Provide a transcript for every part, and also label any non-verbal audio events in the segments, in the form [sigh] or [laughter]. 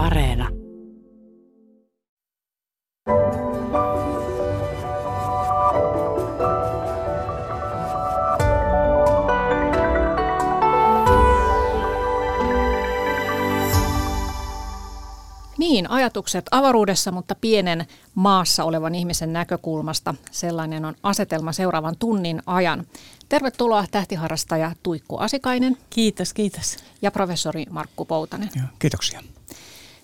Areena. Niin, ajatukset avaruudessa, mutta pienen maassa olevan ihmisen näkökulmasta. Sellainen on asetelma seuraavan tunnin ajan. Tervetuloa tähtiharrastaja Tuikku Asikainen. Kiitos, kiitos. Ja professori Markku Poutanen. Joo, kiitoksia.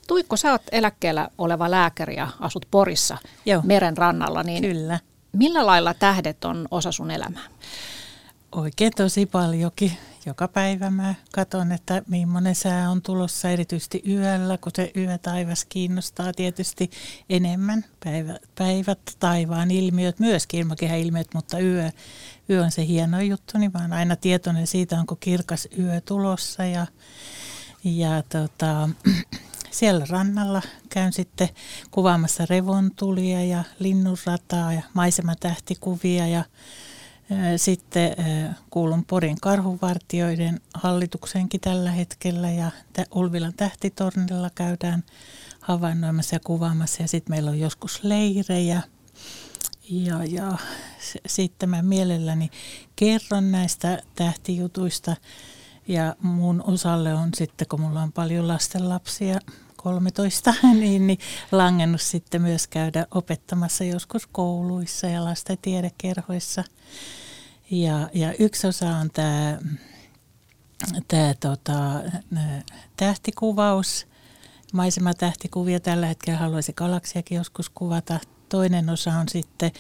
Tuikko, sä oot eläkkeellä oleva lääkäri ja asut Porissa Joo. meren rannalla. Niin Kyllä. Millä lailla tähdet on osa sun elämää? Oikein tosi paljonkin. Joka päivä mä katson, että millainen sää on tulossa erityisesti yöllä, kun se yötaivas kiinnostaa tietysti enemmän. Päivä, päivät, taivaan ilmiöt, myöskin ilmakehän ilmiöt, mutta yö, yö on se hieno juttu, niin mä oon aina tietoinen siitä, onko kirkas yö tulossa. Ja, ja tota, siellä rannalla käyn sitten kuvaamassa revontulia ja linnunrataa ja maisematähtikuvia ja sitten kuulun Porin karhuvartioiden hallituksenkin tällä hetkellä ja Ulvilan tähtitornilla käydään havainnoimassa ja kuvaamassa ja sitten meillä on joskus leirejä. Ja, ja sitten mä mielelläni kerron näistä tähtijutuista ja mun osalle on sitten, kun mulla on paljon lastenlapsia, 13, [laughs] niin, niin langennut sitten myös käydä opettamassa joskus kouluissa ja lasten tiedekerhoissa. Ja, ja yksi osa on tämä, tämä tota, tähtikuvaus, maisematähtikuvia. Tällä hetkellä haluaisin galaksiakin joskus kuvata. Toinen osa on sitten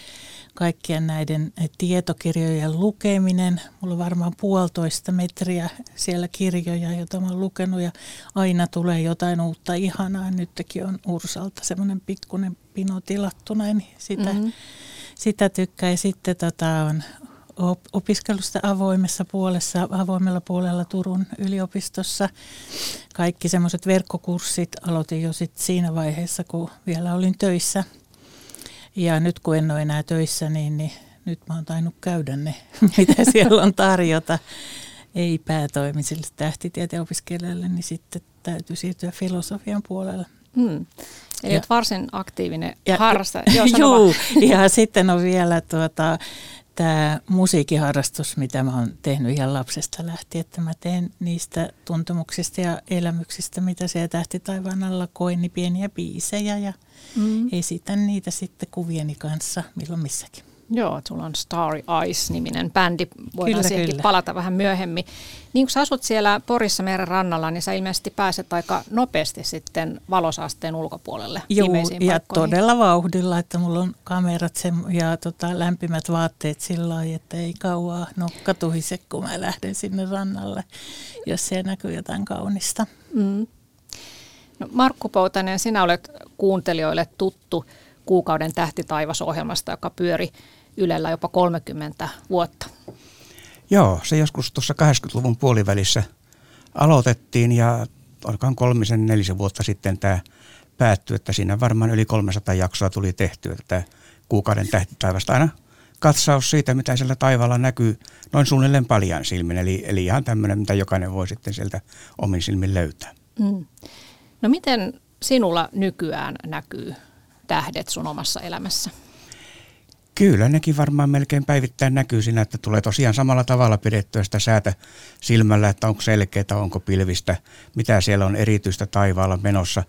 kaikkien näiden tietokirjojen lukeminen. Mulla on varmaan puolitoista metriä siellä kirjoja, joita mä oon lukenut ja aina tulee jotain uutta ihanaa. Nytkin on Ursalta semmoinen pikkuinen pino tilattuna, niin sitä, mm-hmm. sitä tykkää. Ja sitten tota on opiskelusta avoimessa puolessa, avoimella puolella Turun yliopistossa. Kaikki semmoiset verkkokurssit aloitin jo sit siinä vaiheessa, kun vielä olin töissä – ja nyt kun en ole enää töissä, niin, niin nyt mä oon tainnut käydä ne, [laughs] mitä siellä on tarjota. Ei päätoimisille tähtitieteen opiskelijoille, niin sitten täytyy siirtyä filosofian puolelle. Hmm. Eli ja, olet varsin aktiivinen ja, harrastaja. Joo, [laughs] ja sitten on vielä tuota, tämä musiikkiharrastus, mitä mä oon tehnyt ihan lapsesta lähtien, että mä teen niistä tuntemuksista ja elämyksistä, mitä siellä tähti taivaan alla koin, niin pieniä biisejä ja mm. esitän niitä sitten kuvieni kanssa milloin missäkin. Joo, sulla on Starry Eyes-niminen bändi. Voidaan kyllä, siihenkin kyllä. palata vähän myöhemmin. Niin kun sä asut siellä Porissa meren rannalla, niin sä ilmeisesti pääset aika nopeasti sitten valosaasteen ulkopuolelle Joo, ja paikkoihin. todella vauhdilla, että mulla on kamerat sen, ja tota, lämpimät vaatteet sillä lailla, että ei kauaa nokka tuhise, kun mä lähden sinne rannalle, jos siellä näkyy jotain kaunista. Mm. No, Markku Poutanen, sinä olet kuuntelijoille tuttu kuukauden tähtitaivasohjelmasta, joka pyöri Ylellä jopa 30 vuotta. Joo, se joskus tuossa 80-luvun puolivälissä aloitettiin ja olikohan kolmisen, nelisen vuotta sitten tämä päättyi, että siinä varmaan yli 300 jaksoa tuli tehtyä tätä kuukauden tähtitaivasta aina katsaus siitä, mitä siellä taivaalla näkyy noin suunnilleen paljon silmin. Eli, eli ihan tämmöinen, mitä jokainen voi sitten sieltä omin silmin löytää. Mm. No miten sinulla nykyään näkyy tähdet sun omassa elämässä? Kyllä, nekin varmaan melkein päivittäin näkyy siinä, että tulee tosiaan samalla tavalla pidettyä sitä säätä silmällä, että onko selkeää, onko pilvistä, mitä siellä on erityistä taivaalla menossa.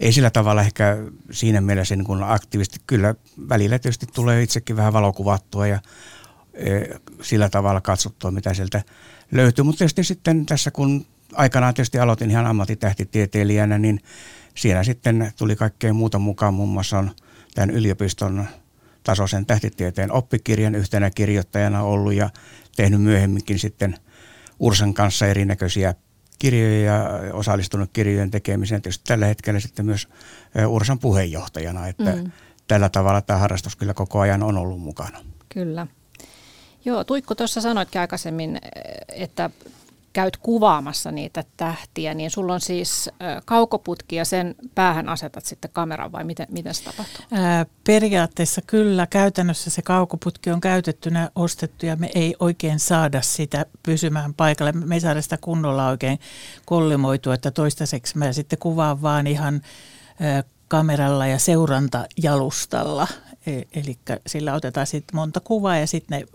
Ei sillä tavalla ehkä siinä mielessä niin kuin aktiivisesti, kyllä välillä tietysti tulee itsekin vähän valokuvattua ja e, sillä tavalla katsottua, mitä sieltä löytyy. Mutta tietysti sitten tässä, kun aikanaan tietysti aloitin ihan ammattitähtitieteilijänä, niin siellä sitten tuli kaikkea muuta mukaan. Muun muassa on tämän yliopiston tasoisen tähtitieteen oppikirjan yhtenä kirjoittajana ollut ja tehnyt myöhemminkin sitten Ursan kanssa erinäköisiä kirjoja ja osallistunut kirjojen tekemiseen. Tietysti tällä hetkellä sitten myös Ursan puheenjohtajana, että mm. tällä tavalla tämä harrastus kyllä koko ajan on ollut mukana. Kyllä. Joo, Tuikku tuossa sanoitkin aikaisemmin, että käyt kuvaamassa niitä tähtiä, niin sulla on siis kaukoputki ja sen päähän asetat sitten kameran vai miten, miten se tapahtuu? Ää, periaatteessa kyllä. Käytännössä se kaukoputki on käytettynä ostettu ja me ei oikein saada sitä pysymään paikalle. Me ei saada sitä kunnolla oikein kollimoitua, että toistaiseksi mä sitten kuvaan vaan ihan kameralla ja seurantajalustalla. E, eli sillä otetaan sitten monta kuvaa ja sitten ne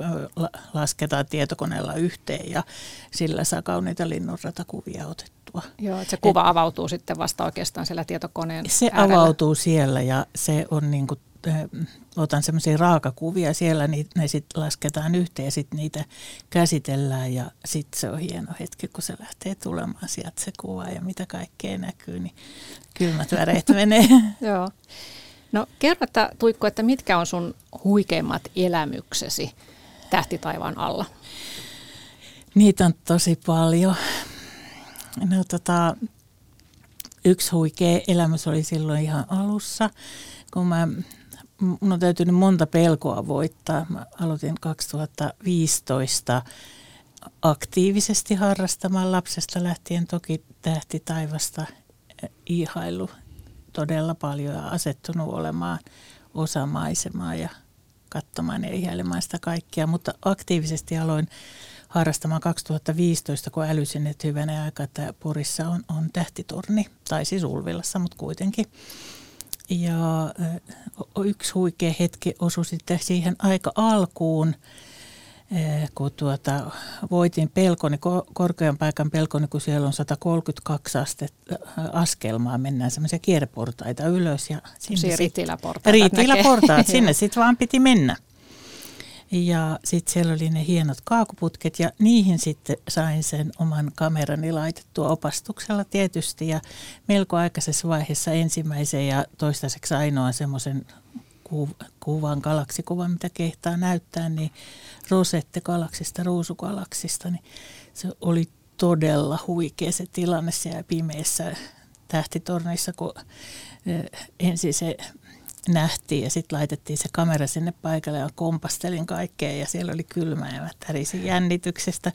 lasketaan tietokoneella yhteen ja sillä saa kauniita linnunratakuvia otettua. Joo, että se kuva Et, avautuu sitten vasta oikeastaan siellä tietokoneen Se äärellä. avautuu siellä ja se on niin kuin otan semmoisia raakakuvia siellä, niin ne sitten lasketaan yhteen ja sitten niitä käsitellään ja sitten se on hieno hetki, kun se lähtee tulemaan sieltä se kuva ja mitä kaikkea näkyy, niin kylmät väreet menee. [laughs] Joo. No kerro, että, Tuikko, että mitkä on sun huikeimmat elämyksesi tähtitaivaan alla? Niitä on tosi paljon. No tota, yksi huikea elämys oli silloin ihan alussa, kun mä mun on täytynyt monta pelkoa voittaa. Mä aloitin 2015 aktiivisesti harrastamaan lapsesta lähtien toki tähti taivasta ihailu todella paljon ja asettunut olemaan osa maisemaa ja katsomaan ja ihailemaan sitä kaikkia, mutta aktiivisesti aloin harrastamaan 2015, kun älysin, että hyvänä aika, että Porissa on, on tähtitorni, tai siis Ulvilassa, mutta kuitenkin. Ja yksi huikea hetki osui sitten siihen aika alkuun, kun tuota, voitin pelkoni, korkean paikan pelkoni, kun siellä on 132 astetta askelmaa, mennään semmoisia kierreportaita ylös. Ja sinne riitiläportaat. Riitiläportaat, sinne [laughs] sitten vaan piti mennä. Ja sitten siellä oli ne hienot kaakuputket ja niihin sitten sain sen oman kamerani laitettua opastuksella tietysti. Ja melko aikaisessa vaiheessa ensimmäisen ja toistaiseksi ainoa semmoisen kuvan, galaksikuvan, mitä kehtaa näyttää, niin Rosette galaksista, ruusugalaksista, niin se oli todella huikea se tilanne siellä pimeässä tähtitornissa, kun eh, ensin se nähtiin ja sitten laitettiin se kamera sinne paikalle ja kompastelin kaikkea ja siellä oli kylmä ja mä tärisin jännityksestä.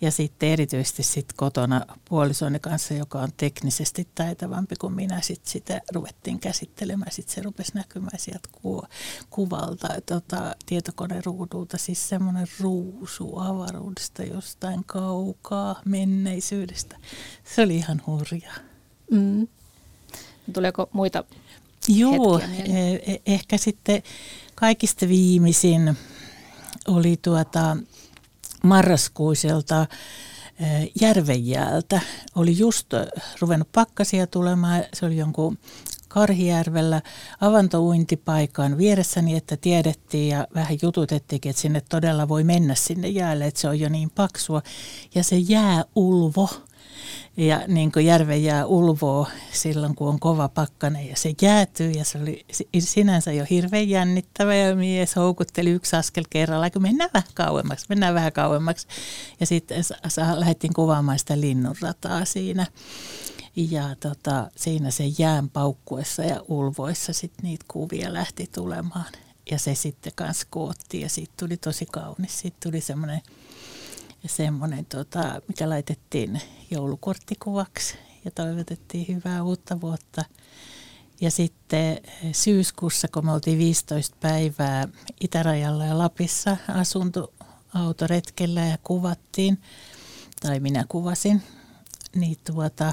Ja sitten erityisesti sitten kotona puolisoini kanssa, joka on teknisesti taitavampi kuin minä, sitten sitä ruvettiin käsittelemään. Sitten se rupesi näkymään sieltä ku- kuvalta tota, tietokoneruudulta, siis semmoinen ruusu avaruudesta jostain kaukaa menneisyydestä. Se oli ihan hurjaa. Mm. Tuleeko muita Joo, e- e- ehkä sitten kaikista viimeisin oli tuota marraskuiselta e, Järvenjäältä. Oli just ruvennut pakkasia tulemaan, se oli jonkun Karhijärvellä avantouintipaikan vieressäni, että tiedettiin ja vähän jututettiinkin, että sinne todella voi mennä sinne jäälle, että se on jo niin paksua. Ja se jääulvo ja niin kuin järven jää ulvoo silloin, kun on kova pakkane ja se jäätyy ja se oli sinänsä jo hirveän jännittävä ja mies houkutteli yksi askel kerralla, kun mennään vähän kauemmaksi, mennään vähän kauemmaksi. Ja sitten lähdettiin kuvaamaan sitä linnunrataa siinä. Ja tota, siinä se jään paukkuessa ja ulvoissa sitten niitä kuvia lähti tulemaan. Ja se sitten kanssa koottiin ja siitä tuli tosi kaunis. Siitä tuli semmoinen semmoinen, tota, mikä laitettiin joulukorttikuvaksi ja toivotettiin hyvää uutta vuotta. Ja sitten syyskuussa, kun me oltiin 15 päivää Itärajalla ja Lapissa asuntoautoretkellä ja kuvattiin, tai minä kuvasin, niin tuota,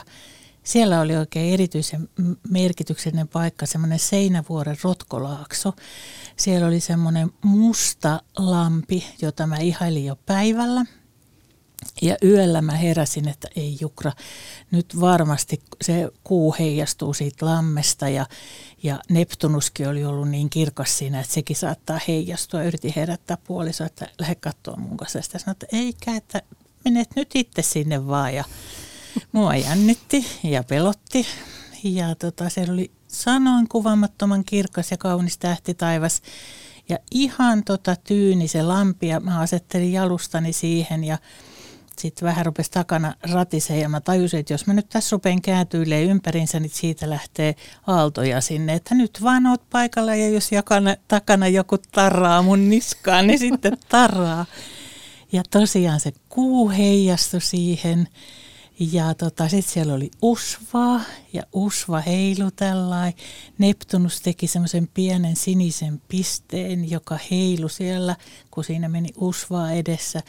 siellä oli oikein erityisen merkityksellinen paikka, semmoinen Seinävuoren Rotkolaakso. Siellä oli semmoinen musta lampi, jota mä ihailin jo päivällä – ja yöllä mä heräsin, että ei Jukra, nyt varmasti se kuu heijastuu siitä lammesta ja, ja Neptunuskin oli ollut niin kirkas siinä, että sekin saattaa heijastua. Yritin herättää puoliso, että lähde katsoa mun kanssa. Sitten sanoin, että eikä, että menet nyt itse sinne vaan. Ja mua jännitti ja pelotti. Ja tota, siellä oli sanoin kuvaamattoman kirkas ja kaunis tähti taivas. Ja ihan tota tyyni se lampi ja mä asettelin jalustani siihen ja sitten vähän rupesi takana ratisee ja mä tajusin, että jos mä nyt tässä rupean kääntyilee ympärinsä, niin siitä lähtee aaltoja sinne, että nyt vaan oot paikalla ja jos jakana, takana joku tarraa mun niskaan, niin sitten tarraa. Ja tosiaan se kuu heijastui siihen ja tota, sitten siellä oli usvaa ja usva heilu tällainen. Neptunus teki semmoisen pienen sinisen pisteen, joka heilu siellä, kun siinä meni usvaa edessä.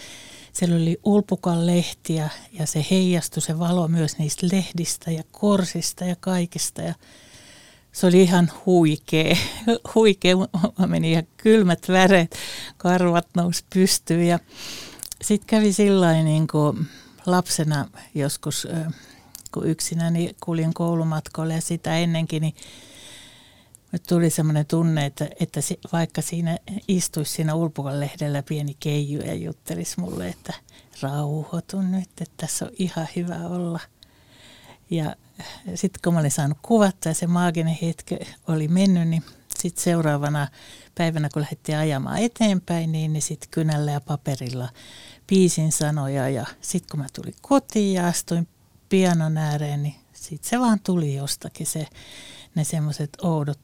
Siellä oli ulpukan lehtiä ja se heijastui se valo myös niistä lehdistä ja korsista ja kaikista. Ja se oli ihan huikea. [laughs] huikea. Mä meni ihan kylmät väreet, karvat nousi pystyyn sitten kävi sillä niin kuin lapsena joskus, kun yksinäni kuljin koulumatkoille ja sitä ennenkin, niin tuli semmoinen tunne, että, että vaikka siinä istuisi siinä ulpukan lehdellä pieni keiju ja juttelisi mulle, että rauhoitun nyt, että tässä on ihan hyvä olla. Ja sitten kun mä olin saanut kuvattaa ja se maaginen hetki oli mennyt, niin sitten seuraavana päivänä, kun lähdettiin ajamaan eteenpäin, niin, niin sitten kynällä ja paperilla biisin sanoja. Ja sitten kun mä tulin kotiin ja astuin pianon ääreen, niin sitten se vaan tuli jostakin se, ne semmoiset oudot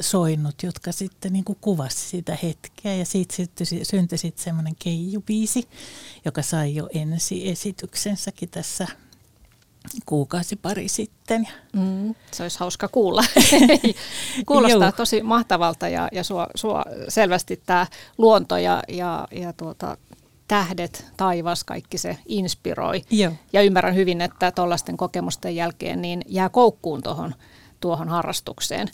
soinnut, jotka sitten niin kuin kuvasi sitä hetkeä ja siitä syntyi, syntyi sitten semmoinen keijubiisi, joka sai jo ensi esityksensäkin tässä kuukausi pari sitten. Mm, se olisi hauska kuulla. [laughs] Kuulostaa tosi mahtavalta ja, ja sua, sua selvästi tämä luonto ja, ja, ja tuota, tähdet, taivas, kaikki se inspiroi. Joo. Ja ymmärrän hyvin, että tuollaisten kokemusten jälkeen niin jää koukkuun tuohon tuohon harrastukseen.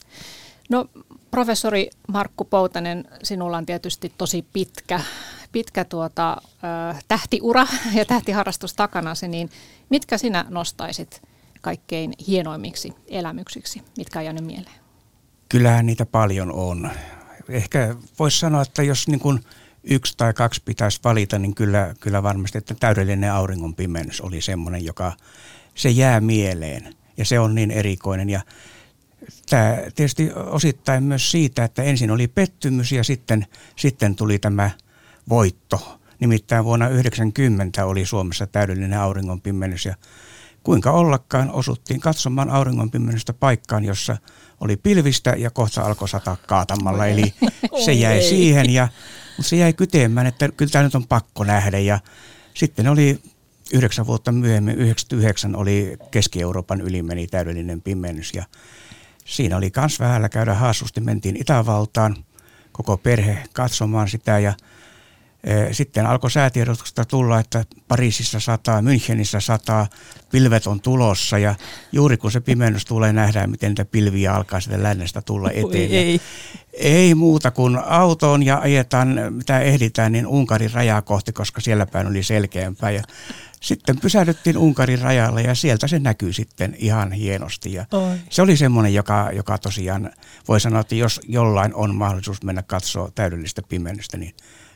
No professori Markku Poutanen, sinulla on tietysti tosi pitkä, pitkä tuota, äh, tähtiura ja tähtiharrastus takanasi, niin mitkä sinä nostaisit kaikkein hienoimmiksi elämyksiksi, mitkä on jäänyt mieleen? Kyllähän niitä paljon on. Ehkä voisi sanoa, että jos niin kuin yksi tai kaksi pitäisi valita, niin kyllä, kyllä varmasti, että täydellinen auringon pimennys oli semmoinen, joka se jää mieleen. Ja se on niin erikoinen. Ja tämä tietysti osittain myös siitä, että ensin oli pettymys ja sitten, sitten tuli tämä voitto. Nimittäin vuonna 1990 oli Suomessa täydellinen auringonpimennys ja kuinka ollakaan osuttiin katsomaan auringonpimennystä paikkaan, jossa oli pilvistä ja kohta alkoi sataa kaatamalla. Eli se jäi siihen, ja, mutta se jäi kyteemään, että kyllä tämä nyt on pakko nähdä. Ja sitten oli yhdeksän vuotta myöhemmin, 99 oli Keski-Euroopan ylimeni täydellinen pimennys ja siinä oli kans vähällä käydä haassusti. Mentiin Itävaltaan koko perhe katsomaan sitä ja e, sitten alkoi säätiedotuksesta tulla, että Pariisissa sataa, Münchenissä sataa, pilvet on tulossa ja juuri kun se pimennys tulee, nähdään miten niitä pilviä alkaa sitten lännestä tulla eteen. Ei. ei muuta kuin autoon ja ajetaan, mitä ehditään, niin Unkarin rajaa kohti, koska siellä päin oli selkeämpää. Ja sitten pysähdyttiin Unkarin rajalle ja sieltä se näkyy sitten ihan hienosti. Ja se oli semmoinen, joka, joka tosiaan voi sanoa, että jos jollain on mahdollisuus mennä katsoa täydellistä pimennystä, niin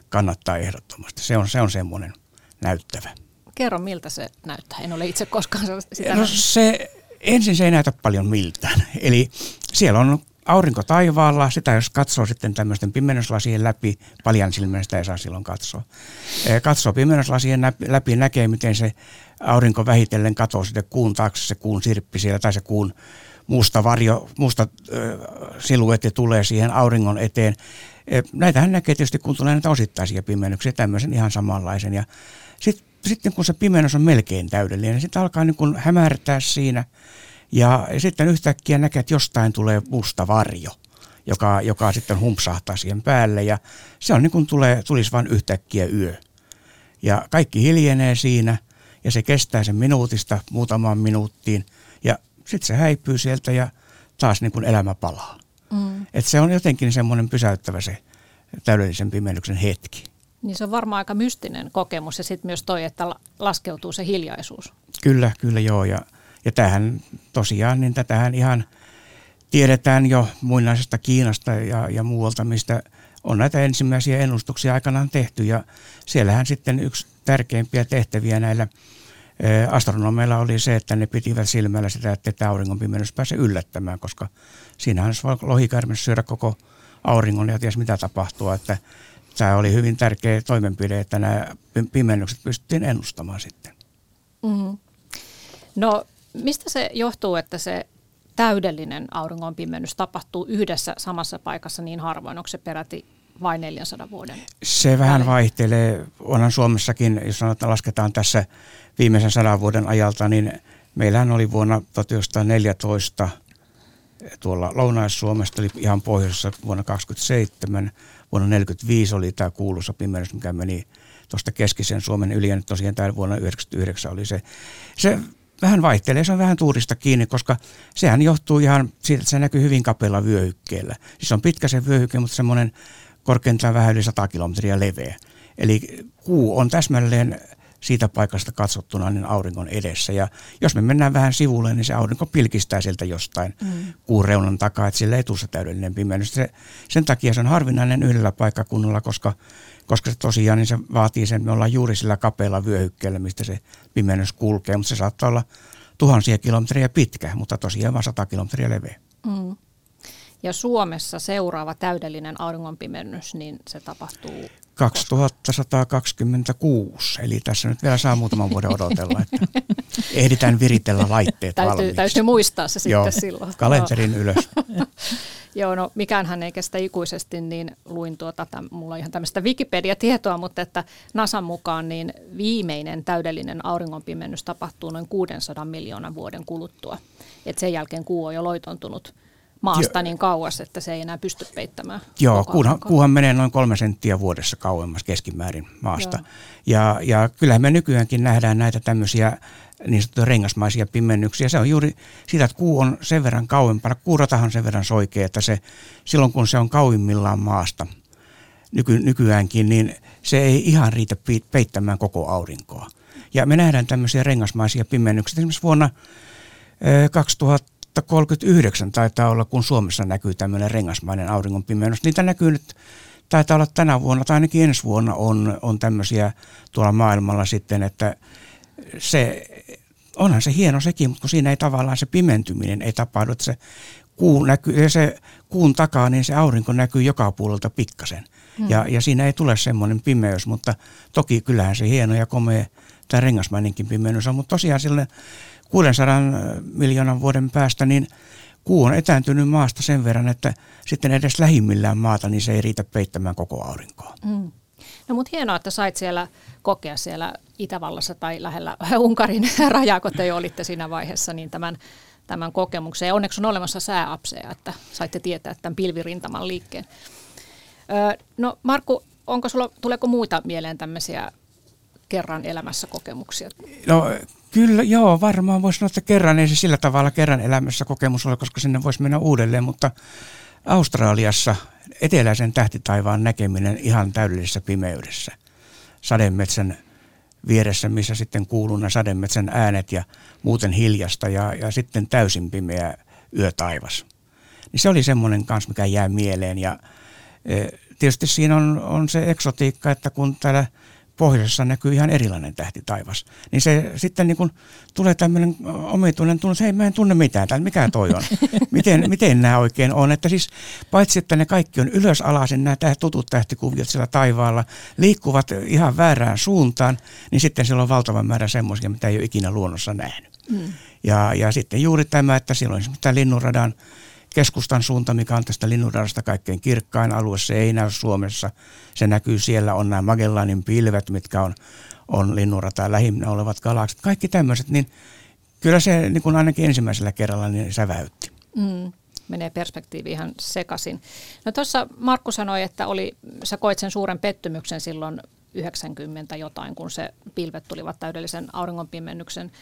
kannattaa ehdottomasti. Se on, se on semmoinen näyttävä. Kerro, miltä se näyttää. En ole itse koskaan sitä No se, ensin se ei näytä paljon miltään. Eli siellä on aurinko taivaalla, sitä jos katsoo sitten tämmöisten pimennyslasien läpi, paljon silmän sitä ei saa silloin katsoa. Katsoo pimennyslasien läpi, näkee miten se aurinko vähitellen katoo sitten kuun taakse, se kuun sirppi siellä tai se kuun musta varjo, musta siluetti tulee siihen auringon eteen. Näitähän näkee tietysti, kun tulee näitä osittaisia pimennyksiä, tämmöisen ihan samanlaisen. Ja sitten sit, kun se pimennys on melkein täydellinen, niin sitten alkaa niin kun hämärtää siinä – ja sitten yhtäkkiä näkee, että jostain tulee musta varjo, joka, joka sitten humpsahtaa siihen päälle ja se on niin kuin tulee, tulisi vain yhtäkkiä yö. Ja kaikki hiljenee siinä ja se kestää sen minuutista muutamaan minuuttiin ja sitten se häipyy sieltä ja taas niin kuin elämä palaa. Mm. Et se on jotenkin semmoinen pysäyttävä se täydellisen pimennyksen hetki. Niin se on varmaan aika mystinen kokemus ja sitten myös toi, että laskeutuu se hiljaisuus. Kyllä, kyllä joo. Ja ja tähän tosiaan, niin tätähän ihan tiedetään jo muinaisesta Kiinasta ja, ja muualta, mistä on näitä ensimmäisiä ennustuksia aikanaan tehty. Ja siellähän sitten yksi tärkeimpiä tehtäviä näillä astronomeilla oli se, että ne pitivät silmällä sitä, että tämä auringon pimennys pääse yllättämään, koska siinähän voi lohikärme syödä koko auringon ja ties mitä tapahtuu. Että tämä oli hyvin tärkeä toimenpide, että nämä pimennykset pystyttiin ennustamaan sitten. Mm-hmm. No Mistä se johtuu, että se täydellinen auringonpimennys tapahtuu yhdessä samassa paikassa niin harvoin? Onko se peräti vai 400 vuoden? Se vähän vaihtelee. Onhan Suomessakin, jos sanotaan, lasketaan tässä viimeisen sadan vuoden ajalta, niin meillähän oli vuonna 1914 tuolla Lounais-Suomesta, eli ihan pohjoisessa vuonna 27, vuonna 1945 oli tämä kuuluisa pimennys, mikä meni tuosta keskisen Suomen yli, ja nyt tosiaan tämä vuonna 1999 oli se. Se vähän vaihtelee, se on vähän tuurista kiinni, koska sehän johtuu ihan siitä, että se näkyy hyvin kapealla vyöhykkeellä. Siis on pitkä se vyöhyke, mutta semmoinen korkeintaan vähän yli 100 kilometriä leveä. Eli kuu on täsmälleen siitä paikasta katsottuna niin auringon edessä. Ja jos me mennään vähän sivulle, niin se aurinko pilkistää sieltä jostain mm. kuun reunan takaa, että sillä ei tule se täydellinen pimennys. Se, sen takia se on harvinainen yhdellä paikkakunnalla, koska, koska se tosiaan niin se vaatii sen, me ollaan juuri sillä kapealla vyöhykkeellä, mistä se pimennys kulkee, mutta se saattaa olla tuhansia kilometriä pitkä, mutta tosiaan vain sata kilometriä leveä. Mm. Ja Suomessa seuraava täydellinen auringonpimennys, niin se tapahtuu 2126, eli tässä nyt vielä saa muutaman vuoden odotella, että ehditään viritellä laitteet täytyy, valmiiksi. Täytyy muistaa se Joo, sitten silloin. kalenterin ylös. [laughs] Joo, no mikäänhän ei kestä ikuisesti, niin luin tuota, täm, mulla on ihan tämmöistä Wikipedia-tietoa, mutta että NASAn mukaan niin viimeinen täydellinen auringonpimennys tapahtuu noin 600 miljoonan vuoden kuluttua. Et sen jälkeen kuu on jo loitontunut maasta jo. niin kauas, että se ei enää pysty peittämään. Joo, kuuhan, kuuhan menee noin kolme senttiä vuodessa kauemmas keskimäärin maasta. Ja, ja kyllähän me nykyäänkin nähdään näitä tämmöisiä niin sanottuja rengasmaisia pimennyksiä. Se on juuri sitä, että kuu on sen verran kauempana, kuuratahan sen verran soikea, että se, silloin kun se on kauimmillaan maasta nyky, nykyäänkin, niin se ei ihan riitä peittämään koko aurinkoa. Ja me nähdään tämmöisiä rengasmaisia pimennyksiä. Esimerkiksi vuonna 2000 39 taitaa olla, kun Suomessa näkyy tämmöinen rengasmainen auringonpimennys. Niitä näkyy nyt, taitaa olla tänä vuonna tai ainakin ensi vuonna on, on tämmöisiä tuolla maailmalla sitten, että se, onhan se hieno sekin, mutta kun siinä ei tavallaan se pimentyminen ei tapahdu, että se kuun, näkyy, se kuun takaa, niin se aurinko näkyy joka puolelta pikkasen. Hmm. Ja, ja siinä ei tule semmoinen pimeys, mutta toki kyllähän se hieno ja komea tämä rengasmainenkin pimeys on, mutta tosiaan sille 600 miljoonan vuoden päästä, niin kuu on etääntynyt maasta sen verran, että sitten edes lähimmillään maata, niin se ei riitä peittämään koko aurinkoa. Mm. No mutta hienoa, että sait siellä kokea siellä Itävallassa tai lähellä [laughs] Unkarin rajaa, kun te jo olitte siinä vaiheessa, niin tämän, tämän kokemuksen. Ja onneksi on olemassa sääapseja, että saitte tietää tämän pilvirintaman liikkeen. Öö, no Markku, onko sulla, tuleeko muita mieleen tämmöisiä kerran elämässä kokemuksia? No Kyllä, joo, varmaan voisi sanoa, että kerran ei se sillä tavalla kerran elämässä kokemus ole, koska sinne voisi mennä uudelleen, mutta Australiassa eteläisen tähtitaivaan näkeminen ihan täydellisessä pimeydessä. Sademetsän vieressä, missä sitten kuuluu nämä sademetsän äänet ja muuten hiljasta ja, ja sitten täysin pimeä yötaivas. Niin se oli semmoinen kanssa, mikä jää mieleen ja e, tietysti siinä on, on se eksotiikka, että kun täällä – pohjoisessa näkyy ihan erilainen tähti taivas. Niin se sitten niin kun tulee tämmöinen omituinen tunne, että hei mä en tunne mitään, tai mikä toi on. [laughs] Miten, miten nämä oikein on, että siis paitsi että ne kaikki on ylös alasin, nämä tutut tähtikuviot siellä taivaalla, liikkuvat ihan väärään suuntaan, niin sitten siellä on valtava määrä semmoisia, mitä ei ole ikinä luonnossa nähnyt. Mm. Ja, ja sitten juuri tämä, että silloin esimerkiksi tämä linnunradan keskustan suunta, mikä on tästä linnunradasta kaikkein kirkkain alue. Se ei näy Suomessa. Se näkyy siellä, on nämä Magellanin pilvet, mitkä on, on linnunrataa lähinnä olevat galaksit. Kaikki tämmöiset, niin kyllä se niin kuin ainakin ensimmäisellä kerralla niin säväytti. Mm, menee perspektiivi ihan sekaisin. No tuossa Markku sanoi, että oli, sä koit sen suuren pettymyksen silloin 90 jotain, kun se pilvet tulivat täydellisen auringonpimennyksen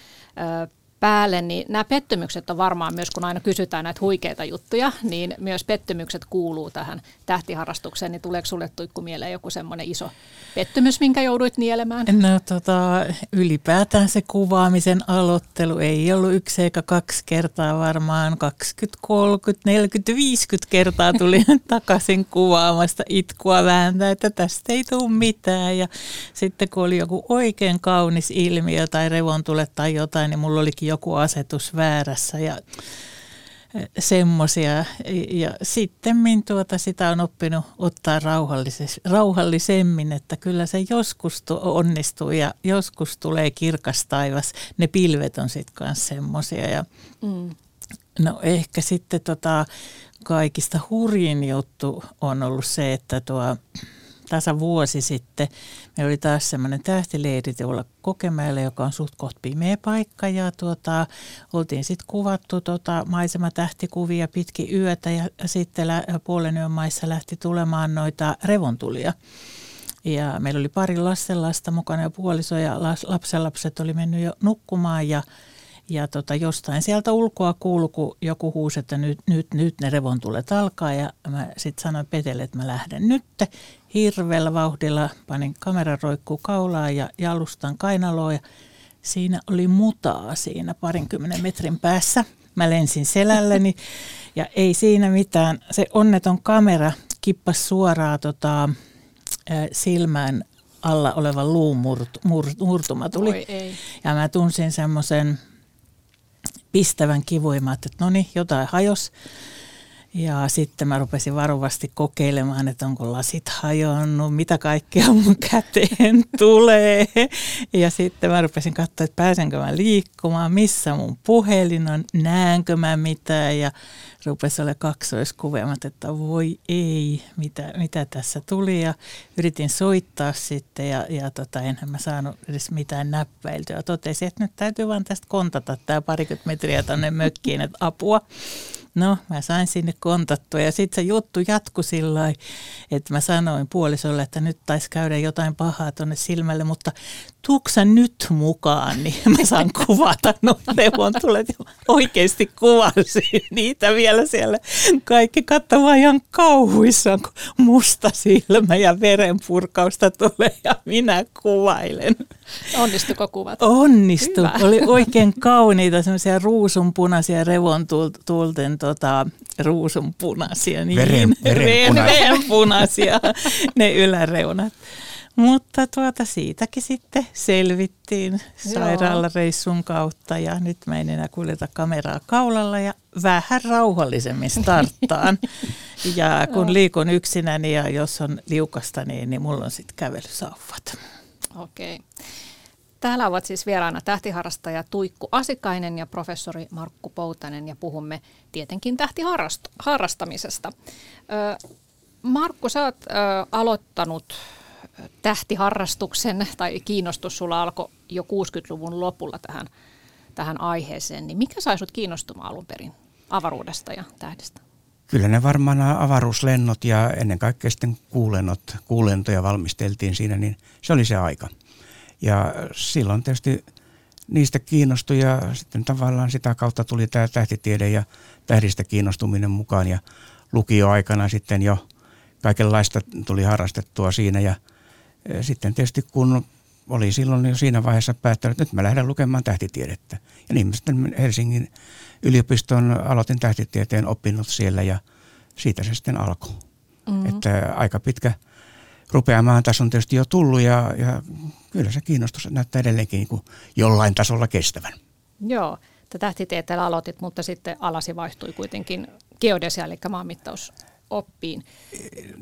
päälle, niin nämä pettymykset on varmaan myös, kun aina kysytään näitä huikeita juttuja, niin myös pettymykset kuuluu tähän tähtiharrastukseen, niin tuleeko sulle Tuikku mieleen joku semmoinen iso pettymys, minkä jouduit nielemään? No tota, ylipäätään se kuvaamisen aloittelu. Ei ollut yksi eikä kaksi kertaa, varmaan 20, 30, 40, 50 kertaa tuli [laughs] takaisin kuvaamasta itkua vääntää, että tästä ei tule mitään. Ja sitten kun oli joku oikein kaunis ilmiö tai revontule tai jotain, niin mulla olikin joku asetus väärässä ja e, semmoisia. Ja sitten tuota, sitä on oppinut ottaa rauhallisemmin, että kyllä se joskus onnistuu ja joskus tulee kirkas taivas. Ne pilvet on sitten myös semmoisia. Ja mm. No ehkä sitten tota, kaikista hurjin juttu on ollut se, että tuo tasa vuosi sitten meillä oli taas semmoinen tähtileiri tuolla Kokemäellä, joka on suht koht pimeä paikka ja tuota, oltiin sitten kuvattu tota maisematähtikuvia pitkin yötä ja sitten lä- puolen yön maissa lähti tulemaan noita revontulia. Ja meillä oli pari lastenlasta mukana ja puoliso ja lapsenlapset oli mennyt jo nukkumaan ja ja tota, jostain sieltä ulkoa kuului, kun joku huusi, että nyt, nyt, nyt ne revontulet alkaa. Ja mä sitten sanoin Petelle, että mä lähden nyt. Hirveällä vauhdilla panin kameran roikkuu kaulaa ja jalustan kainaloa. Ja siinä oli mutaa siinä parinkymmenen metrin päässä. Mä lensin selälleni ja ei siinä mitään. Se onneton kamera kippas suoraan tota, silmään alla oleva luun murt, murt, murtuma tuli. Ja mä tunsin semmoisen pistävän kivoimaa, että no niin, jotain hajos. Ja sitten mä rupesin varovasti kokeilemaan, että onko lasit hajonnut, mitä kaikkea mun käteen [laughs] tulee. Ja sitten mä rupesin katsoa, että pääsenkö mä liikkumaan, missä mun puhelin on, näenkö mä mitään. Ja rupesi olla kaksoiskuvemat, että voi ei, mitä, mitä tässä tuli. Ja yritin soittaa sitten ja, ja tota, enhän mä saanut edes mitään näppäiltyä. Totesin, että nyt täytyy vaan tästä kontata tämä parikymmentä metriä tonne mökkiin, että apua. No, mä sain sinne kontattua. Ja sitten se juttu jatkui sillä että mä sanoin puolisolle, että nyt taisi käydä jotain pahaa tuonne silmälle, mutta tuuksa nyt mukaan, niin [laughs] mä saan kuvata no Levon tulet oikeasti kuvasin niitä vielä siellä. Kaikki katsomaan ihan kauhuissaan, kun musta silmä ja verenpurkausta tulee ja minä kuvailen. Onnistuko kuvat? Onnistu. Hyvä. Oli oikein kauniita semmoisia ruusunpunaisia revontulten tota, ruusunpunaisia. Niin, [laughs] Veren, verenpunaisia. verenpunaisia ne yläreunat. Mutta tuota siitäkin sitten selvittiin sairaalareissun kautta ja nyt mä en enää kuljeta kameraa kaulalla ja vähän rauhallisemmin starttaan. [laughs] ja kun liikun yksinäni ja jos on liukasta, niin, niin mulla on sitten kävelysauvat. Okei. Okay. Täällä ovat siis vieraana tähtiharrastaja Tuikku Asikainen ja professori Markku Poutanen ja puhumme tietenkin tähtiharrastamisesta. Markku, sä oot aloittanut tähtiharrastuksen tai kiinnostus sulla alkoi jo 60-luvun lopulla tähän, tähän aiheeseen, niin mikä sai sut kiinnostumaan alun perin avaruudesta ja tähdistä? Kyllä ne varmaan nämä avaruuslennot ja ennen kaikkea sitten kuulennot, kuulentoja valmisteltiin siinä, niin se oli se aika. Ja silloin tietysti niistä kiinnostui ja sitten tavallaan sitä kautta tuli tämä tähtitiede ja tähdistä kiinnostuminen mukaan ja lukioaikana sitten jo kaikenlaista tuli harrastettua siinä ja sitten tietysti kun oli silloin jo siinä vaiheessa päättänyt, että nyt mä lähden lukemaan tähtitiedettä. Ja niin mä sitten Helsingin yliopiston aloitin tähtitieteen opinnot siellä ja siitä se sitten alkoi. Mm-hmm. Että aika pitkä rupeamaan tässä on tietysti jo tullut ja, ja kyllä se kiinnostus näyttää edelleenkin niin kuin jollain tasolla kestävän. Joo, tähtitieteellä aloitit, mutta sitten alasi vaihtui kuitenkin geodesia, eli maanmittaus oppiin?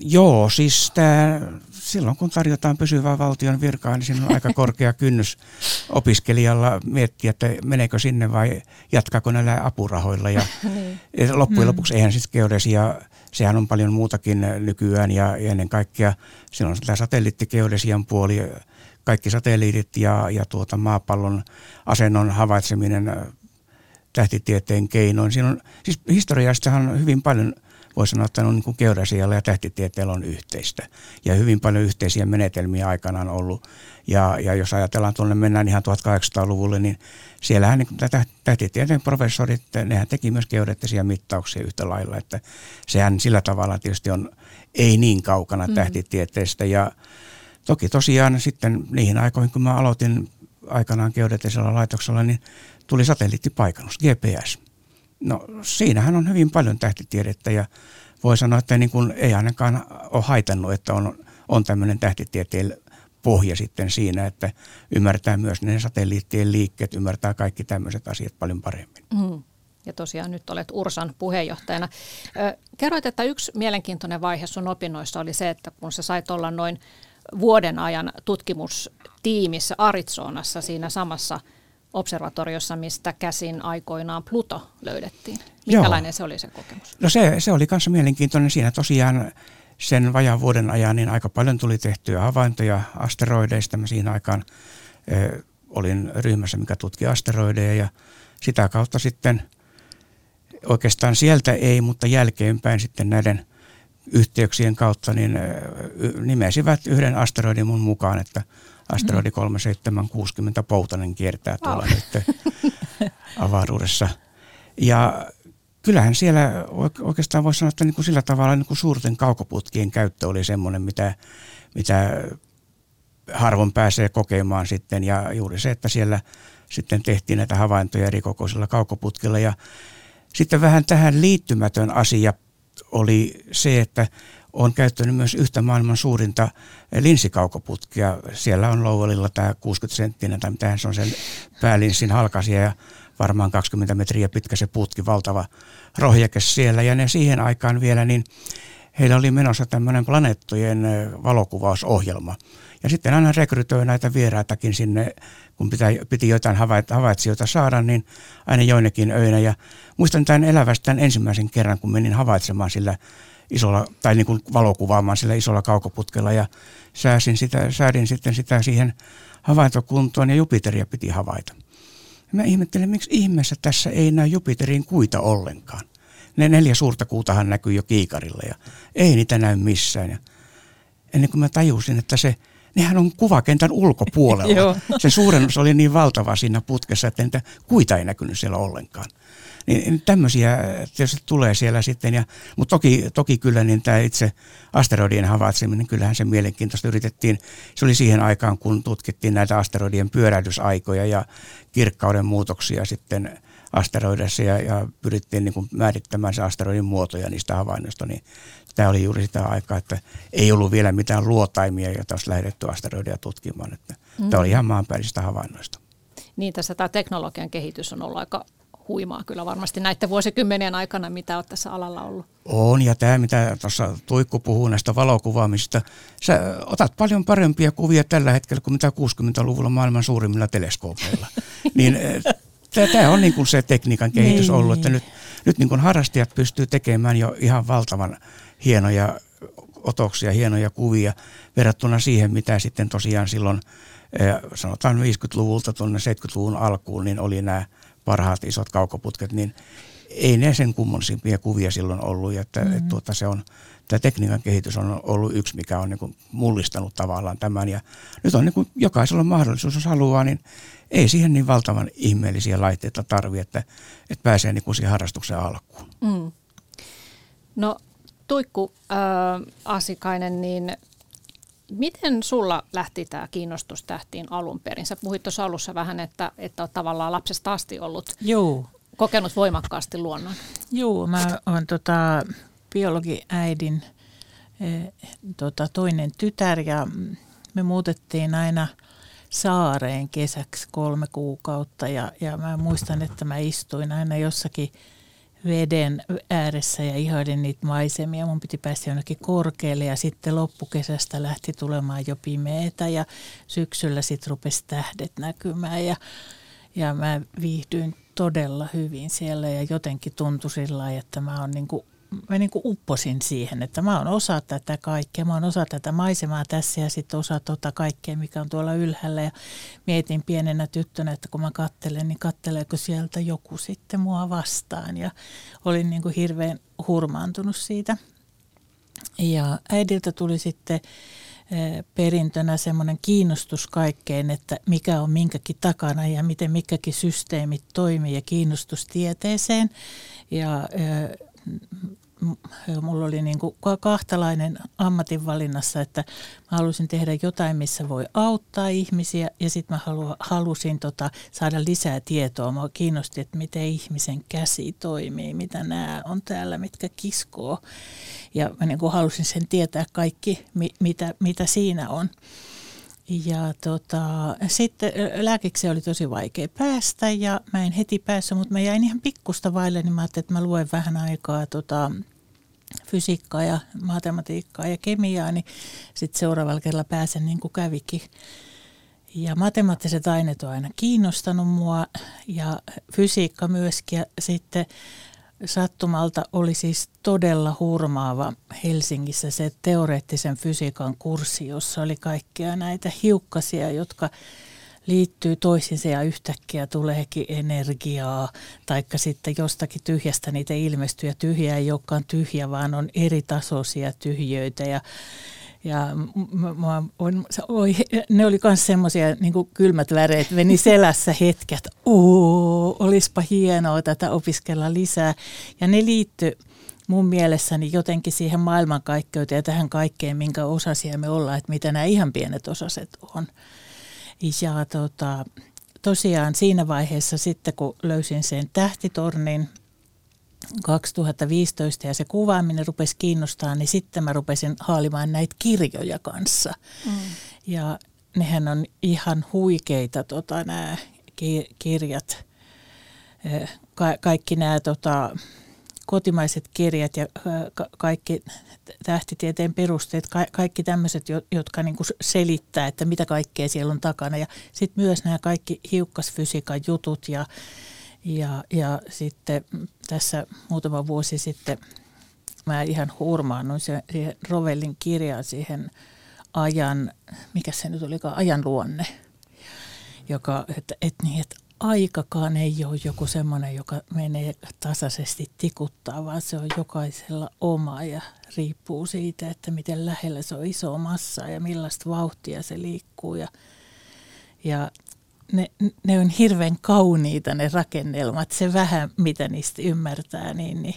Joo, siis tämä, silloin kun tarjotaan pysyvää valtion virkaa, niin siinä on aika korkea kynnys opiskelijalla miettiä, että meneekö sinne vai jatkaako näillä apurahoilla. Ja [laughs] niin. loppujen mm. lopuksi eihän sitten geodesia, sehän on paljon muutakin nykyään ja ennen kaikkea siinä on tämä satelliittikeodesian puoli, kaikki satelliitit ja, ja tuota maapallon asennon havaitseminen tähtitieteen keinoin. Siinä on, siis historiastahan on hyvin paljon – voi sanoa, että on niin geodesialla ja tähtitieteellä on yhteistä. Ja hyvin paljon yhteisiä menetelmiä aikanaan ollut. Ja, ja jos ajatellaan tuonne mennään ihan 1800-luvulle, niin siellähän niin tähtitieteen professorit, nehän teki myös geodettisia mittauksia yhtä lailla. Että sehän sillä tavalla tietysti on ei niin kaukana mm. tähtitieteestä. Ja toki tosiaan sitten niihin aikoihin, kun mä aloitin aikanaan geodetisella laitoksella, niin tuli satelliittipaikannus, GPS. No siinähän on hyvin paljon tähtitiedettä ja voi sanoa, että niin kuin ei ainakaan ole haitannut, että on, on tämmöinen tähtitieteen pohja sitten siinä, että ymmärtää myös ne satelliittien liikkeet, ymmärtää kaikki tämmöiset asiat paljon paremmin. Mm. Ja tosiaan nyt olet Ursan puheenjohtajana. Kerroit, että yksi mielenkiintoinen vaihe sun opinnoissa oli se, että kun sä sait olla noin vuoden ajan tutkimustiimissä Arizonassa siinä samassa observatoriossa, mistä käsin aikoinaan Pluto löydettiin. Minkälainen Joo. se oli se kokemus? No se, se oli myös mielenkiintoinen. Siinä tosiaan sen vajaan vuoden ajan niin aika paljon tuli tehtyä havaintoja asteroideista. Mä siinä aikaan ö, olin ryhmässä, mikä tutki asteroideja ja sitä kautta sitten oikeastaan sieltä ei, mutta jälkeenpäin sitten näiden yhteyksien kautta niin nimesivät yhden asteroidin mun mukaan, että asteroidi 3760 Poutanen kiertää tuolla oh. nyt avaruudessa. Ja kyllähän siellä oikeastaan voisi sanoa, että niin kuin sillä tavalla niin kuin suurten kaukoputkien käyttö oli semmoinen, mitä, mitä harvoin pääsee kokemaan sitten. Ja juuri se, että siellä sitten tehtiin näitä havaintoja eri kokoisilla kaukoputkilla. Ja sitten vähän tähän liittymätön asia oli se, että on käyttänyt myös yhtä maailman suurinta linssikaukoputkea. Siellä on Lowellilla tämä 60 senttinen tai mitähän se on sen päälinssin halkasia ja varmaan 20 metriä pitkä se putki, valtava rohjake siellä. Ja ne siihen aikaan vielä, niin heillä oli menossa tämmöinen planeettojen valokuvausohjelma. Ja sitten aina rekrytoi näitä vieraitakin sinne, kun pitää, piti jotain havaitsijoita saada, niin aina joinakin öinä. Ja muistan tämän elävästä tämän ensimmäisen kerran, kun menin havaitsemaan sillä isolla, tai niin kuin valokuvaamaan sillä isolla kaukoputkella ja sääsin sitä, säädin sitten sitä siihen havaintokuntoon ja Jupiteria piti havaita. Mä ihmettelen, miksi ihmeessä tässä ei näy Jupiterin kuita ollenkaan. Ne neljä suurta kuutahan näkyy jo kiikarilla ja ei niitä näy missään. Ja ennen kuin mä tajusin, että se, nehän on kuvakentän ulkopuolella. [laughs] se suurennus oli niin valtava siinä putkessa, että niitä kuita ei näkynyt siellä ollenkaan. Niin, niin tämmöisiä tietysti tulee siellä sitten. Ja, mutta toki, toki kyllä niin tämä itse asteroidien havaitseminen, kyllähän se mielenkiintoista yritettiin. Se oli siihen aikaan, kun tutkittiin näitä asteroidien pyöräytysaikoja ja kirkkauden muutoksia sitten asteroideissa ja, ja pyrittiin niin kuin määrittämään se asteroidin muotoja niistä havainnoista, niin tämä oli juuri sitä aikaa, että ei ollut vielä mitään luotaimia, joita olisi lähdetty asteroideja tutkimaan. Että mm. Tämä oli ihan maanpäällisistä havainnoista. Niin, tässä tämä teknologian kehitys on ollut aika huimaa kyllä varmasti näiden vuosikymmenien aikana, mitä olet tässä alalla ollut. On, ja tämä mitä tuossa Tuikku puhuu näistä valokuvaamista, sä otat paljon parempia kuvia tällä hetkellä kuin mitä 60-luvulla maailman suurimmilla teleskoopeilla. [laughs] niin eh, tämä on niin kuin se tekniikan kehitys niin. ollut, että nyt, nyt niin kuin harrastajat pystyy tekemään jo ihan valtavan hienoja otoksia, hienoja kuvia verrattuna siihen, mitä sitten tosiaan silloin eh, sanotaan 50-luvulta tuonne 70-luvun alkuun, niin oli nämä parhaat isot kaukoputket, niin ei ne sen kummallisimpia kuvia silloin ollut. Ja että, mm-hmm. että tuota, se on, tämä tekniikan kehitys on ollut yksi, mikä on niin kuin mullistanut tavallaan tämän. Ja nyt on niin kuin jokaisella mahdollisuus, jos haluaa, niin ei siihen niin valtavan ihmeellisiä laitteita tarvitse, että, että pääsee niin kuin siihen harrastuksen alkuun. Mm. No Tuikku äh, Asikainen, niin Miten sulla lähti tämä kiinnostus tähtiin alun perin? Sä puhuit tuossa alussa vähän, että, että olet tavallaan lapsesta asti ollut Joo. kokenut voimakkaasti luonnon. Joo, mä oon tota, biologiäidin e, tota, toinen tytär ja me muutettiin aina saareen kesäksi kolme kuukautta ja, ja mä muistan, että mä istuin aina jossakin – veden ääressä ja ihailin niitä maisemia. Mun piti päästä jonnekin korkealle ja sitten loppukesästä lähti tulemaan jo pimeätä ja syksyllä sitten rupesi tähdet näkymään ja, ja mä viihdyin todella hyvin siellä ja jotenkin tuntui sillä että mä oon niin mä niin kuin upposin siihen, että mä oon osa tätä kaikkea, mä oon osa tätä maisemaa tässä ja sitten osa tota kaikkea, mikä on tuolla ylhäällä. Ja mietin pienenä tyttönä, että kun mä kattelen, niin katteleeko sieltä joku sitten mua vastaan. Ja olin niin kuin hirveän hurmaantunut siitä. Ja äidiltä tuli sitten eh, perintönä semmoinen kiinnostus kaikkeen, että mikä on minkäkin takana ja miten mikäkin systeemit toimii ja kiinnostus tieteeseen. Ja eh, mulla oli niin kuin kahtalainen ammatinvalinnassa, että mä halusin tehdä jotain, missä voi auttaa ihmisiä ja sitten mä halu, halusin tota, saada lisää tietoa. Mä kiinnosti, että miten ihmisen käsi toimii, mitä nämä on täällä, mitkä kiskoo. Ja mä niin kuin halusin sen tietää kaikki, mitä, mitä siinä on. Ja tota, sitten lääkiksi oli tosi vaikea päästä ja mä en heti päässyt, mutta mä jäin ihan pikkusta vaille, niin mä ajattelin, että mä luen vähän aikaa tota, fysiikkaa ja matematiikkaa ja kemiaa, niin sitten seuraavalla kerralla pääsen niin kuin kävikin. Ja matemaattiset aineet on aina kiinnostanut mua ja fysiikka myöskin. Ja sitten sattumalta oli siis todella hurmaava Helsingissä se teoreettisen fysiikan kurssi, jossa oli kaikkia näitä hiukkasia, jotka liittyy toisiinsa ja yhtäkkiä tuleekin energiaa, taikka sitten jostakin tyhjästä niitä ilmestyy. Ja tyhjä ei olekaan tyhjä, vaan on eri tasoisia tyhjöitä. Ja ja mä, on, oi, ne oli myös semmoisia niin kylmät väreet, meni selässä hetket, oo, olispa hienoa tätä opiskella lisää. Ja ne liittyy mun mielessäni jotenkin siihen maailmankaikkeuteen ja tähän kaikkeen, minkä osasia me ollaan, että mitä nämä ihan pienet osaset on. Ja tota, tosiaan siinä vaiheessa sitten, kun löysin sen tähtitornin 2015 ja se kuvaaminen rupesi kiinnostaa, niin sitten mä rupesin haalimaan näitä kirjoja kanssa. Mm. Ja nehän on ihan huikeita tota, nämä kirjat. Ka- kaikki nämä tota, kotimaiset kirjat ja ka- kaikki tähtitieteen perusteet, ka- kaikki tämmöiset, jotka niinku selittää, että mitä kaikkea siellä on takana. Ja sitten myös nämä kaikki hiukkasfysiikan jutut ja, ja, ja sitten tässä muutama vuosi sitten mä ihan hurmaannuin siihen Rovellin kirjaan siihen ajan, mikä se nyt olikaan, ajan luonne, joka, että, että, niin, että aikakaan ei ole joku semmoinen, joka menee tasaisesti tikuttaa, vaan se on jokaisella oma ja riippuu siitä, että miten lähellä se on iso massa ja millaista vauhtia se liikkuu. Ja, ja ne, ne on hirveän kauniita ne rakennelmat, se vähän mitä niistä ymmärtää, niin, niin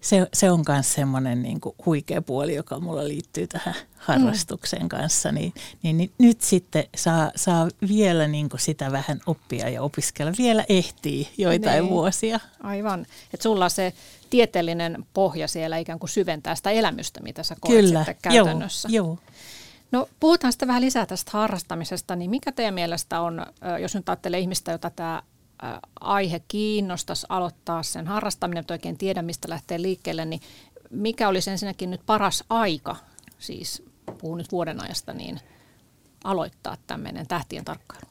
se, se on myös semmoinen niin huikea puoli, joka mulla liittyy tähän harrastuksen mm. kanssa. Niin, niin, niin nyt sitten saa, saa vielä niin sitä vähän oppia ja opiskella. Vielä ehtii joitain niin. vuosia. Aivan. Että sulla se tieteellinen pohja siellä ikään kuin syventää sitä elämystä, mitä sä koet Kyllä. sitten käytännössä. Joo, joo. No puhutaan sitten vähän lisää tästä harrastamisesta, niin mikä teidän mielestä on, jos nyt ajattelee ihmistä, jota tämä aihe kiinnostaisi aloittaa sen harrastaminen, mutta oikein tiedä mistä lähtee liikkeelle, niin mikä olisi ensinnäkin nyt paras aika, siis puhun nyt vuoden ajasta, niin aloittaa tämmöinen tähtien tarkkailu?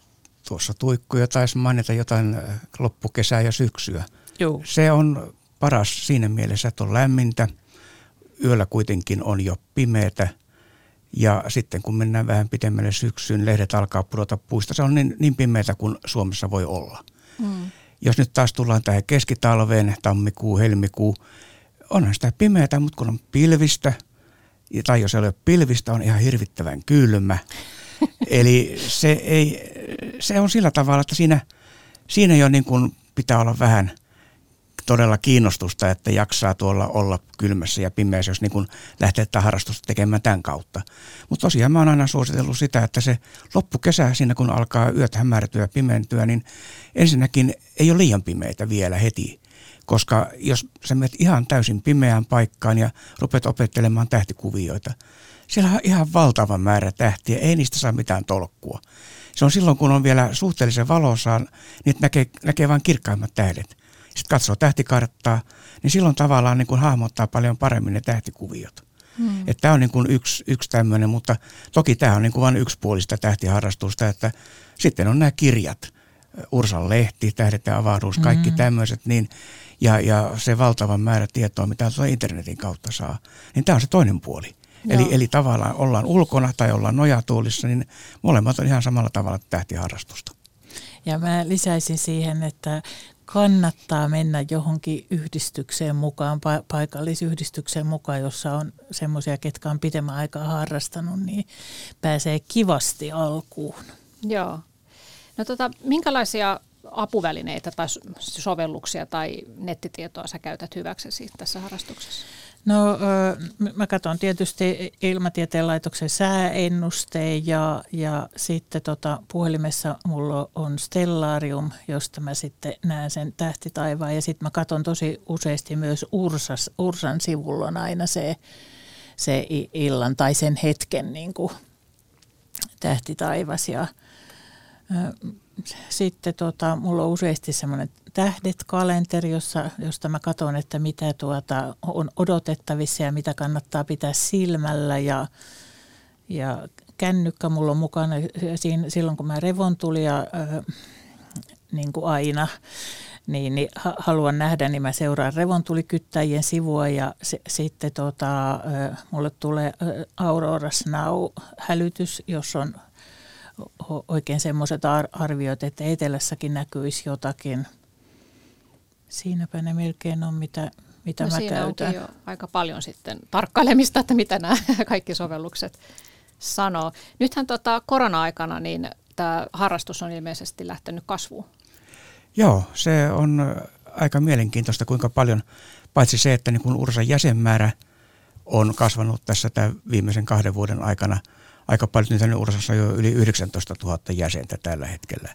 Tuossa tuikkuja taisi mainita jotain loppukesää ja syksyä. Joo. Se on paras siinä mielessä, että on lämmintä, yöllä kuitenkin on jo pimeätä – ja sitten kun mennään vähän pitemmälle syksyyn, lehdet alkaa pudota puista. Se on niin, niin pimeätä kuin Suomessa voi olla. Mm. Jos nyt taas tullaan tähän keskitalveen, tammikuu, helmikuu, onhan sitä pimeätä, mutta kun on pilvistä, tai jos ei ole pilvistä, on ihan hirvittävän kylmä. [laughs] Eli se, ei, se on sillä tavalla, että siinä, siinä jo niin kuin pitää olla vähän – todella kiinnostusta, että jaksaa tuolla olla kylmässä ja pimeässä, jos niin kuin lähtee tätä harrastusta tekemään tämän kautta. Mutta tosiaan mä oon aina suositellut sitä, että se loppukesä siinä kun alkaa yöt hämärtyä ja pimentyä, niin ensinnäkin ei ole liian pimeitä vielä heti. Koska jos sä menet ihan täysin pimeään paikkaan ja rupeat opettelemaan tähtikuvioita, siellä on ihan valtava määrä tähtiä, ei niistä saa mitään tolkkua. Se on silloin, kun on vielä suhteellisen valosaan, niin näkee, näkee vain kirkkaimmat tähdet sitten katsoo tähtikarttaa, niin silloin tavallaan niin kuin hahmottaa paljon paremmin ne tähtikuviot. Hmm. Että tämä on niin kuin yksi, yksi tämmöinen, mutta toki tämä on niin kuin vain yksipuolista tähtiharrastusta, että sitten on nämä kirjat, Ursan lehti, Tähdet ja avaruus, kaikki hmm. tämmöiset, niin, ja, ja se valtava määrä tietoa, mitä tuota internetin kautta saa, niin tämä on se toinen puoli. Eli, eli tavallaan ollaan ulkona tai ollaan nojatuolissa, niin molemmat on ihan samalla tavalla tähtiharrastusta. Ja mä lisäisin siihen, että kannattaa mennä johonkin yhdistykseen mukaan, pa- paikallisyhdistykseen mukaan, jossa on semmoisia, ketkä on pidemmän aikaa harrastanut, niin pääsee kivasti alkuun. Joo. No tota, minkälaisia apuvälineitä tai sovelluksia tai nettitietoa sä käytät hyväksesi tässä harrastuksessa? No mä katson tietysti ilmatieteen laitoksen sääennusteen ja, ja sitten tota, puhelimessa mulla on Stellarium, josta mä sitten näen sen tähtitaivaan. Ja sitten mä katson tosi useasti myös Ursas, Ursan sivulla on aina se, se illan tai sen hetken niin kuin tähtitaivas. Ja sitten tota, mulla on useasti semmoinen tähdet-kalenteri, jossa, josta mä katson, että mitä tuota on odotettavissa ja mitä kannattaa pitää silmällä. Ja, ja kännykkä mulla on mukana siinä, silloin, kun mä revontulia äh, niin kuin aina niin, niin haluan nähdä, niin mä seuraan revontulikyttäjien sivua ja se, sitten tota, mulle tulee Aurora Snow-hälytys, jos on oikein semmoiset arviot, että etelässäkin näkyisi jotakin. Siinäpä ne melkein on, mitä, mitä no mä siinä käytän. jo aika paljon sitten tarkkailemista, että mitä nämä [laughs] kaikki sovellukset sanoo. Nythän tota korona-aikana niin tämä harrastus on ilmeisesti lähtenyt kasvuun. Joo, se on aika mielenkiintoista, kuinka paljon, paitsi se, että niin kun Ursan jäsenmäärä on kasvanut tässä tämän viimeisen kahden vuoden aikana aika paljon, nyt Ursassa on jo yli 19 000 jäsentä tällä hetkellä.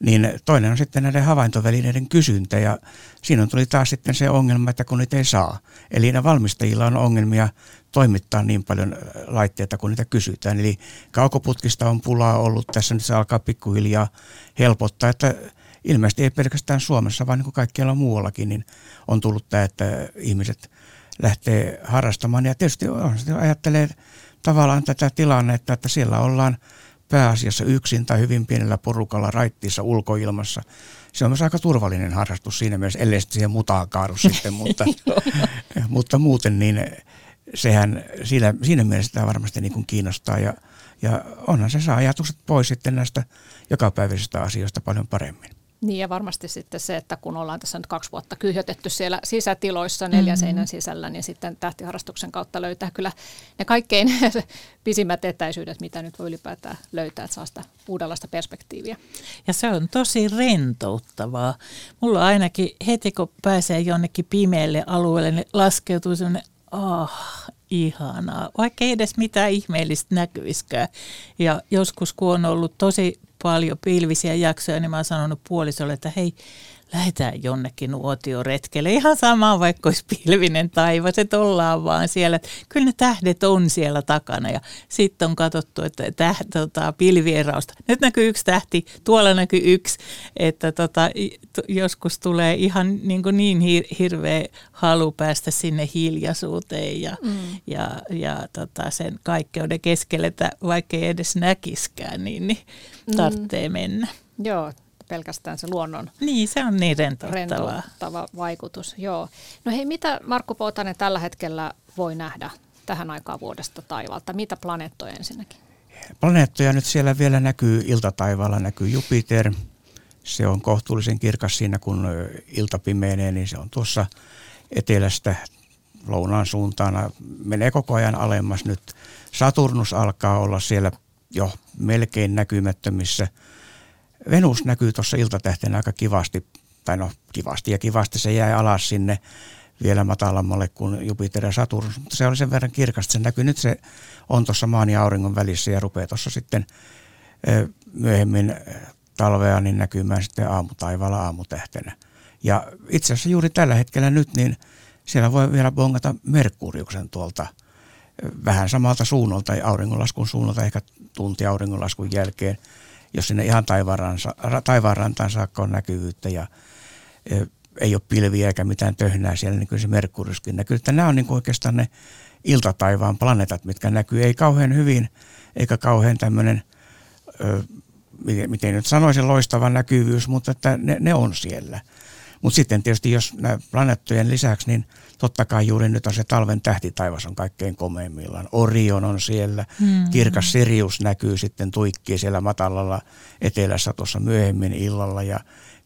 Niin toinen on sitten näiden havaintovälineiden kysyntä ja siinä tuli taas sitten se ongelma, että kun niitä ei saa. Eli ne valmistajilla on ongelmia toimittaa niin paljon laitteita, kun niitä kysytään. Eli kaukoputkista on pulaa ollut, tässä nyt se alkaa pikkuhiljaa helpottaa, että ilmeisesti ei pelkästään Suomessa, vaan niin kuin kaikkialla muuallakin, niin on tullut tämä, että ihmiset lähtee harrastamaan. Ja tietysti on, ajattelee tavallaan tätä tilannetta, että siellä ollaan pääasiassa yksin tai hyvin pienellä porukalla raittiissa ulkoilmassa. Se on myös aika turvallinen harrastus siinä mielessä, ellei sitten siihen mutaan kaadu [laughs] sitten, mutta, mutta muuten niin sehän siinä, siinä mielessä tämä varmasti niin kuin kiinnostaa ja, ja onhan se saa ajatukset pois sitten näistä jokapäiväisistä asioista paljon paremmin. Niin ja varmasti sitten se, että kun ollaan tässä nyt kaksi vuotta kyhjötetty siellä sisätiloissa neljän mm-hmm. seinän sisällä, niin sitten tähtiharrastuksen kautta löytää kyllä ne kaikkein [laughs] pisimmät etäisyydet, mitä nyt voi ylipäätään löytää, että saa sitä uudenlaista perspektiiviä. Ja se on tosi rentouttavaa. Mulla ainakin heti kun pääsee jonnekin pimeälle alueelle, niin laskeutuu sellainen ah, ihanaa, vaikka ei edes mitään ihmeellistä näkyiskään. Ja joskus kun on ollut tosi paljon pilvisiä jaksoja, niin mä oon sanonut puolisolle, että hei, lähdetään jonnekin nuotioretkelle. Ihan sama, vaikka olisi pilvinen taivas, että ollaan vaan siellä. Kyllä ne tähdet on siellä takana ja sitten on katsottu, että täh, tota, pilvierausta. Nyt näkyy yksi tähti, tuolla näkyy yksi, että tota, joskus tulee ihan niin, kuin niin hir- hirveä halu päästä sinne hiljaisuuteen ja, mm. ja, ja tota, sen kaikkeuden keskelle, että vaikka ei edes näkiskään, niin, niin tarvitsee mm. mennä. Joo, pelkästään se luonnon niin, se on niin rentouttavaa. rentouttava vaikutus. Joo. No hei, mitä Markku Poutanen tällä hetkellä voi nähdä tähän aikaan vuodesta taivaalta? Mitä planeettoja ensinnäkin? Planeettoja nyt siellä vielä näkyy, iltataivaalla näkyy Jupiter. Se on kohtuullisen kirkas siinä, kun ilta pimeenee, niin se on tuossa etelästä lounaan suuntaan. Menee koko ajan alemmas nyt. Saturnus alkaa olla siellä jo melkein näkymättömissä – Venus näkyy tuossa iltatähtenä aika kivasti, tai no kivasti ja kivasti se jäi alas sinne vielä matalammalle kuin Jupiter ja Saturnus, mutta se oli sen verran kirkasta. Se näkyy nyt, se on tuossa maan ja auringon välissä ja rupeaa tuossa sitten myöhemmin talvea niin näkymään sitten aamutaivaalla aamutähtenä. Ja itse asiassa juuri tällä hetkellä nyt, niin siellä voi vielä bongata Merkuriuksen tuolta vähän samalta suunnalta, auringonlaskun suunnalta, ehkä tunti auringonlaskun jälkeen – jos sinne ihan taivaanrantaan saakka on näkyvyyttä ja e, ei ole pilviä eikä mitään töhnää siellä, niin kyllä se Merkuriuskin näkyy. Että nämä on niin oikeastaan ne iltataivaan planeetat, mitkä näkyy. Ei kauhean hyvin eikä kauhean tämmöinen, miten nyt sanoisin, loistava näkyvyys, mutta että ne, ne on siellä. Mutta sitten tietysti jos nämä planeettojen lisäksi, niin totta kai juuri nyt on se talven tähtitaivas on kaikkein komeimmillaan. Orion on siellä, mm. kirkas Sirius näkyy sitten tuikkii siellä matalalla etelässä tuossa myöhemmin illalla ja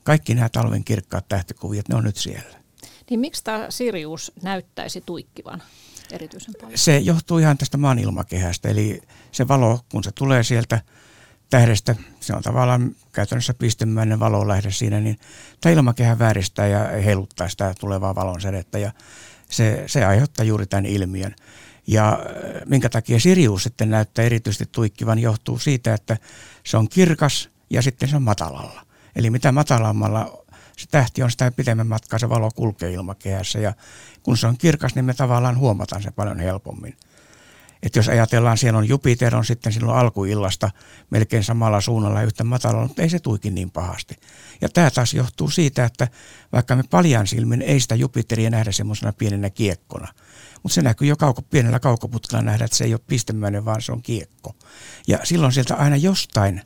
kaikki nämä talven kirkkaat tähtikuviot, ne on nyt siellä. Niin miksi tämä Sirius näyttäisi tuikkivan erityisen paljon? Se johtuu ihan tästä maan ilmakehästä, eli se valo, kun se tulee sieltä tähdestä, se on tavallaan käytännössä pistemäinen valolähde siinä, niin tämä ilmakehä vääristää ja heiluttaa sitä tulevaa valonsädettä ja se, se aiheuttaa juuri tämän ilmiön. Ja äh, minkä takia Sirius sitten näyttää erityisesti tuikkivan johtuu siitä, että se on kirkas ja sitten se on matalalla. Eli mitä matalammalla se tähti on, sitä pitemmän matkaa se valo kulkee ilmakehässä ja kun se on kirkas, niin me tavallaan huomataan se paljon helpommin. Että jos ajatellaan, siellä on Jupiter on sitten silloin alkuillasta melkein samalla suunnalla yhtä matalalla, mutta ei se tuikin niin pahasti. Ja tämä taas johtuu siitä, että vaikka me paljan silmin ei sitä Jupiteria nähdä semmoisena pienenä kiekkona, mutta se näkyy jo kauko, pienellä kaukoputkella nähdä, että se ei ole pistemäinen, vaan se on kiekko. Ja silloin sieltä aina jostain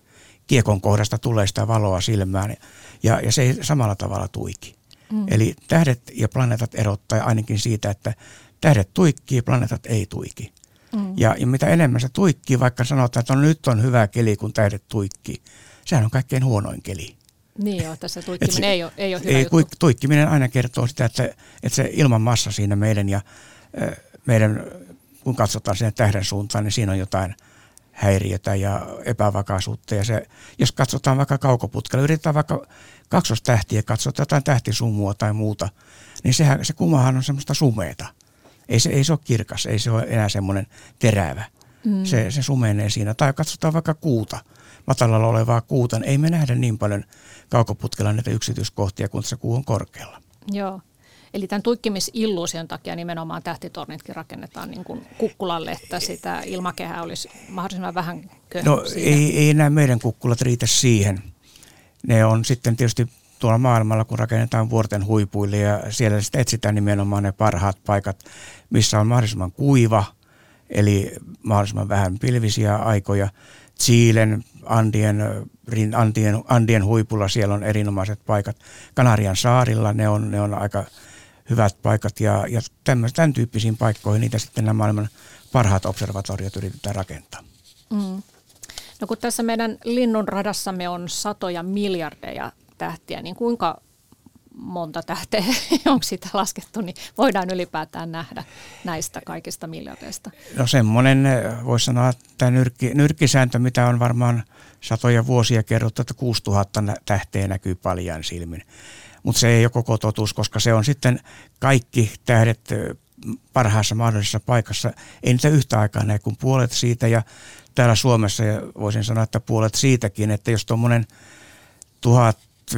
kiekon kohdasta tulee sitä valoa silmään ja, ja se ei samalla tavalla tuiki. Mm. Eli tähdet ja planeetat erottaa ainakin siitä, että tähdet tuikkii, planeetat ei tuiki. Mm. Ja, ja mitä enemmän se tuikkii, vaikka sanotaan, että no, nyt on hyvä keli, kun tähdet tuikkii, sehän on kaikkein huonoin keli. Niin joo, tässä tuikkiminen se, ei ole, ei ole hyvä ei, juttu. Tuikkiminen aina kertoo sitä, että, että se ilman massa siinä meidän ja meidän, kun katsotaan sen tähden suuntaan, niin siinä on jotain häiriötä ja epävakaisuutta. Ja se, jos katsotaan vaikka kaukoputkella, yritetään vaikka kaksostähtiä, katsotaan jotain tähtisumua tai muuta, niin sehän, se kumahan on semmoista sumeeta. Ei se, ei se ole kirkas, ei se ole enää semmoinen terävä. Mm. Se, se sumenee siinä. Tai katsotaan vaikka kuuta, matalalla olevaa kuuta, ei me nähdä niin paljon kaukoputkella näitä yksityiskohtia, kun se kuu on korkealla. Joo. Eli tämän tuikkimisilluusion takia nimenomaan tähtitornitkin rakennetaan niin kuin kukkulalle, että sitä ilmakehää olisi mahdollisimman vähän No ei, ei nämä meidän kukkulat riitä siihen. Ne on sitten tietysti tuolla maailmalla, kun rakennetaan vuorten huipuille ja siellä sitten etsitään nimenomaan ne parhaat paikat, missä on mahdollisimman kuiva, eli mahdollisimman vähän pilvisiä aikoja. Chilen, Andien, Andien, Andien huipulla siellä on erinomaiset paikat. Kanarian saarilla ne on, ne on aika hyvät paikat ja, ja tämän, tämän tyyppisiin paikkoihin niitä sitten nämä maailman parhaat observatoriot yritetään rakentaa. Mm. No kun tässä meidän linnun radassamme on satoja miljardeja tähtiä, niin kuinka monta tähteä, [laughs] onko sitä laskettu, niin voidaan ylipäätään nähdä näistä kaikista miljardeista? No semmoinen, voisi sanoa, että nyrkki, nyrkkisääntö, mitä on varmaan satoja vuosia kerrottu, että 6000 tähteä näkyy paljon silmin mutta se ei ole koko totuus, koska se on sitten kaikki tähdet parhaassa mahdollisessa paikassa. Ei niitä yhtä aikaa näe kuin puolet siitä ja täällä Suomessa voisin sanoa, että puolet siitäkin, että jos tuommoinen 1500-2000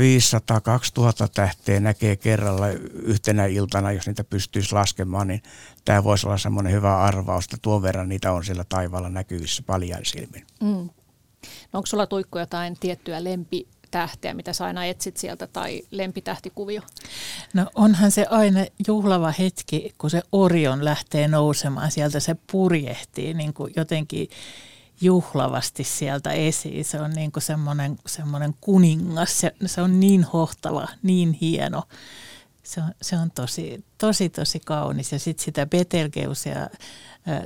tähteä näkee kerralla yhtenä iltana, jos niitä pystyisi laskemaan, niin tämä voisi olla semmoinen hyvä arvaus, että tuon verran niitä on siellä taivaalla näkyvissä paljon silmin. Mm. No onko sulla Tuikku jotain tiettyä lempi tähteä, mitä sä aina etsit sieltä, tai lempitähtikuvio? No onhan se aina juhlava hetki, kun se Orion lähtee nousemaan. Sieltä se purjehtii niin kuin jotenkin juhlavasti sieltä esiin. Se on niin kuin semmoinen, kuningas. Se, se on niin hohtava, niin hieno. Se on, se on tosi, tosi, tosi kaunis. Ja sitten sitä Betelgeusia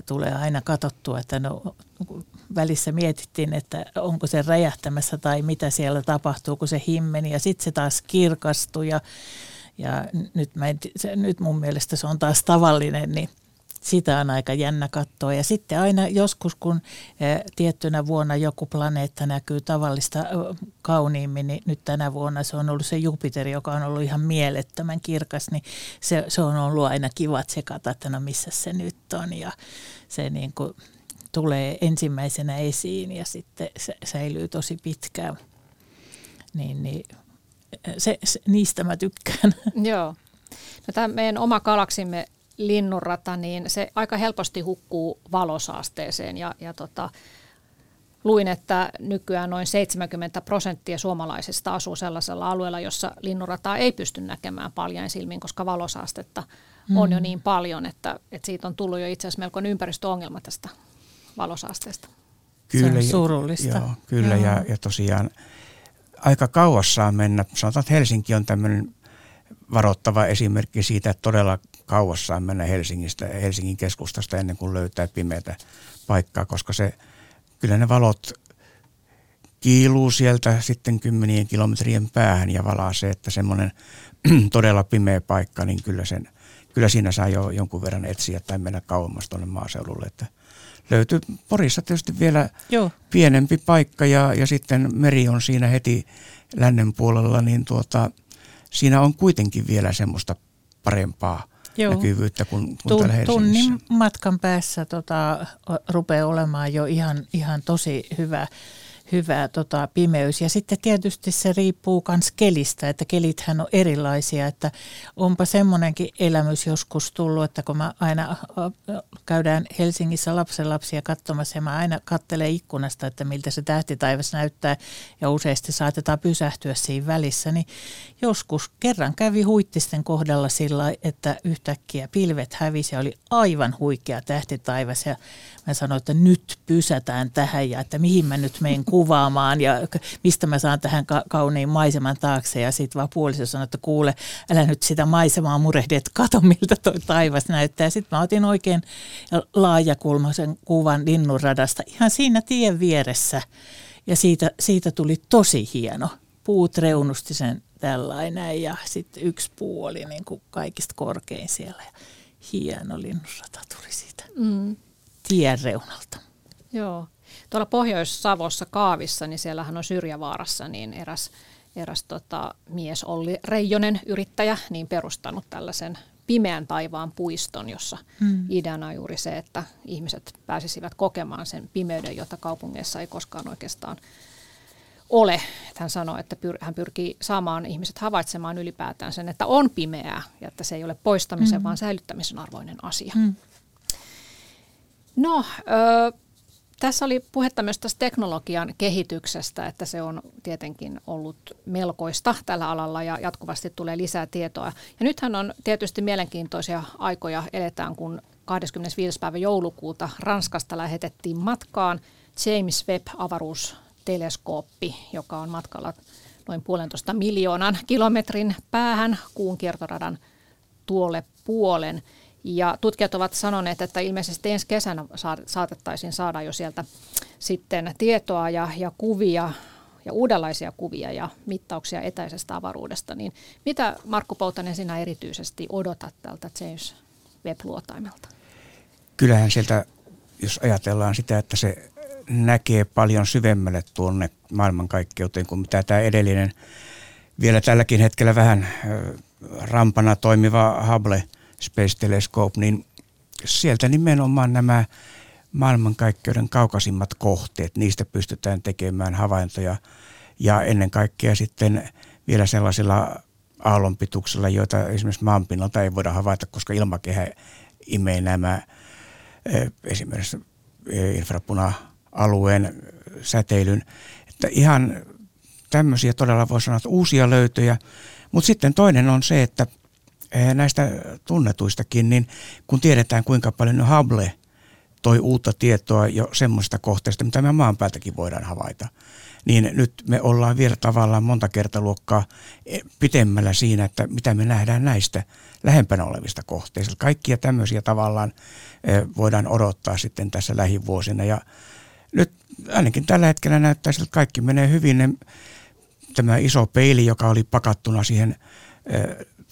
tulee aina katsottua, että no, välissä mietittiin, että onko se räjähtämässä tai mitä siellä tapahtuu, kun se himmeni ja sitten se taas kirkastui ja, ja nyt, mä en, se, nyt mun mielestä se on taas tavallinen, niin sitä on aika jännä katsoa. Ja sitten aina joskus, kun tiettynä vuonna joku planeetta näkyy tavallista kauniimmin, niin nyt tänä vuonna se on ollut se Jupiter, joka on ollut ihan mielettömän kirkas, niin se, se on ollut aina kiva tsekata, että no missä se nyt on. Ja se niin kuin tulee ensimmäisenä esiin ja sitten se säilyy tosi pitkään. Niin, niin se, se, niistä mä tykkään. [laughs] Joo. No tämä meidän oma galaksimme linnunrata, niin se aika helposti hukkuu valosaasteeseen ja, ja tota, luin, että nykyään noin 70 prosenttia suomalaisista asuu sellaisella alueella, jossa linnunrataa ei pysty näkemään paljon silmin, koska valosaastetta mm. on jo mm. niin paljon, että, että siitä on tullut jo itse asiassa melkoinen ympäristöongelma tästä valosaasteesta. Kyllä, se on surullista. Joo, kyllä joo. Ja, ja tosiaan aika kauas saa mennä. Sanotaan, että Helsinki on tämmöinen varoittava esimerkki siitä, että todella kauas saa mennä Helsingistä, Helsingin keskustasta ennen kuin löytää pimeätä paikkaa, koska se, kyllä ne valot kiiluu sieltä sitten kymmenien kilometrien päähän ja valaa se, että semmoinen [clears throat] todella pimeä paikka, niin kyllä, sen, kyllä siinä saa jo jonkun verran etsiä tai mennä kauemmas tuonne maaseudulle. Että löytyy Porissa tietysti vielä Joo. pienempi paikka ja, ja sitten meri on siinä heti lännen puolella, niin tuota, siinä on kuitenkin vielä semmoista parempaa Joo. näkyvyyttä kuin, kuin Tun, täällä Tunnin matkan päässä tota, rupeaa olemaan jo ihan, ihan tosi hyvä hyvä tota, pimeys. Ja sitten tietysti se riippuu myös kelistä, että kelithän on erilaisia, että onpa semmoinenkin elämys joskus tullut, että kun mä aina käydään Helsingissä lapsenlapsia katsomassa ja mä aina katselen ikkunasta, että miltä se tähtitaivas näyttää ja useasti saatetaan pysähtyä siinä välissä, niin joskus kerran kävi huittisten kohdalla sillä, että yhtäkkiä pilvet hävisi ja oli aivan huikea tähtitaivas ja mä sanoin, että nyt pysätään tähän ja että mihin mä nyt menen kuvaamaan ja mistä mä saan tähän ka- kauniin maiseman taakse. Ja sitten vaan puoliso sanoi, että kuule, älä nyt sitä maisemaa murehdi, että kato miltä tuo taivas näyttää. Sitten mä otin oikein laajakulmaisen kuvan linnunradasta ihan siinä tien vieressä ja siitä, siitä tuli tosi hieno. Puut reunusti sen tällainen ja sitten yksi puu oli niin kuin kaikista korkein siellä. Ja hieno linnunrata tuli siitä. Mm tien reunalta. Joo. Tuolla Pohjois-Savossa Kaavissa, niin siellähän on Syrjävaarassa, niin eräs, eräs tota, mies Olli Reijonen, yrittäjä, niin perustanut tällaisen pimeän taivaan puiston, jossa hmm. ideana on juuri se, että ihmiset pääsisivät kokemaan sen pimeyden, jota kaupungeissa ei koskaan oikeastaan ole. Hän sanoi, että pyr, hän pyrkii saamaan ihmiset havaitsemaan ylipäätään sen, että on pimeää ja että se ei ole poistamisen, hmm. vaan säilyttämisen arvoinen asia. Hmm. No, ö, tässä oli puhetta myös tästä teknologian kehityksestä, että se on tietenkin ollut melkoista tällä alalla ja jatkuvasti tulee lisää tietoa. Ja nythän on tietysti mielenkiintoisia aikoja eletään, kun 25. päivä joulukuuta Ranskasta lähetettiin matkaan James Webb-avaruusteleskooppi, joka on matkalla noin puolentoista miljoonan kilometrin päähän kuun kiertoradan tuolle puolen – ja tutkijat ovat sanoneet, että ilmeisesti ensi kesänä saatettaisiin saada jo sieltä sitten tietoa ja, ja kuvia ja uudenlaisia kuvia ja mittauksia etäisestä avaruudesta. Niin mitä Markku Poutanen sinä erityisesti odotat tältä James Webb-luotaimelta? Kyllähän sieltä, jos ajatellaan sitä, että se näkee paljon syvemmälle tuonne maailmankaikkeuteen kuin mitä tämä edellinen, vielä tälläkin hetkellä vähän rampana toimiva Hubble – Space Telescope, niin sieltä nimenomaan nämä maailmankaikkeuden kaukaisimmat kohteet, niistä pystytään tekemään havaintoja ja ennen kaikkea sitten vielä sellaisilla aallonpituuksilla, joita esimerkiksi maanpinnalta ei voida havaita, koska ilmakehä imee nämä esimerkiksi infrapuna-alueen säteilyn. Että ihan tämmöisiä todella voi sanoa, että uusia löytöjä. Mutta sitten toinen on se, että Eh, näistä tunnetuistakin, niin kun tiedetään kuinka paljon Hubble toi uutta tietoa jo semmoista kohteista, mitä me maan päältäkin voidaan havaita, niin nyt me ollaan vielä tavallaan monta kertaluokkaa eh, pitemmällä siinä, että mitä me nähdään näistä lähempänä olevista kohteista. Kaikkia tämmöisiä tavallaan eh, voidaan odottaa sitten tässä lähivuosina ja nyt ainakin tällä hetkellä näyttää siltä, että kaikki menee hyvin. Tämä iso peili, joka oli pakattuna siihen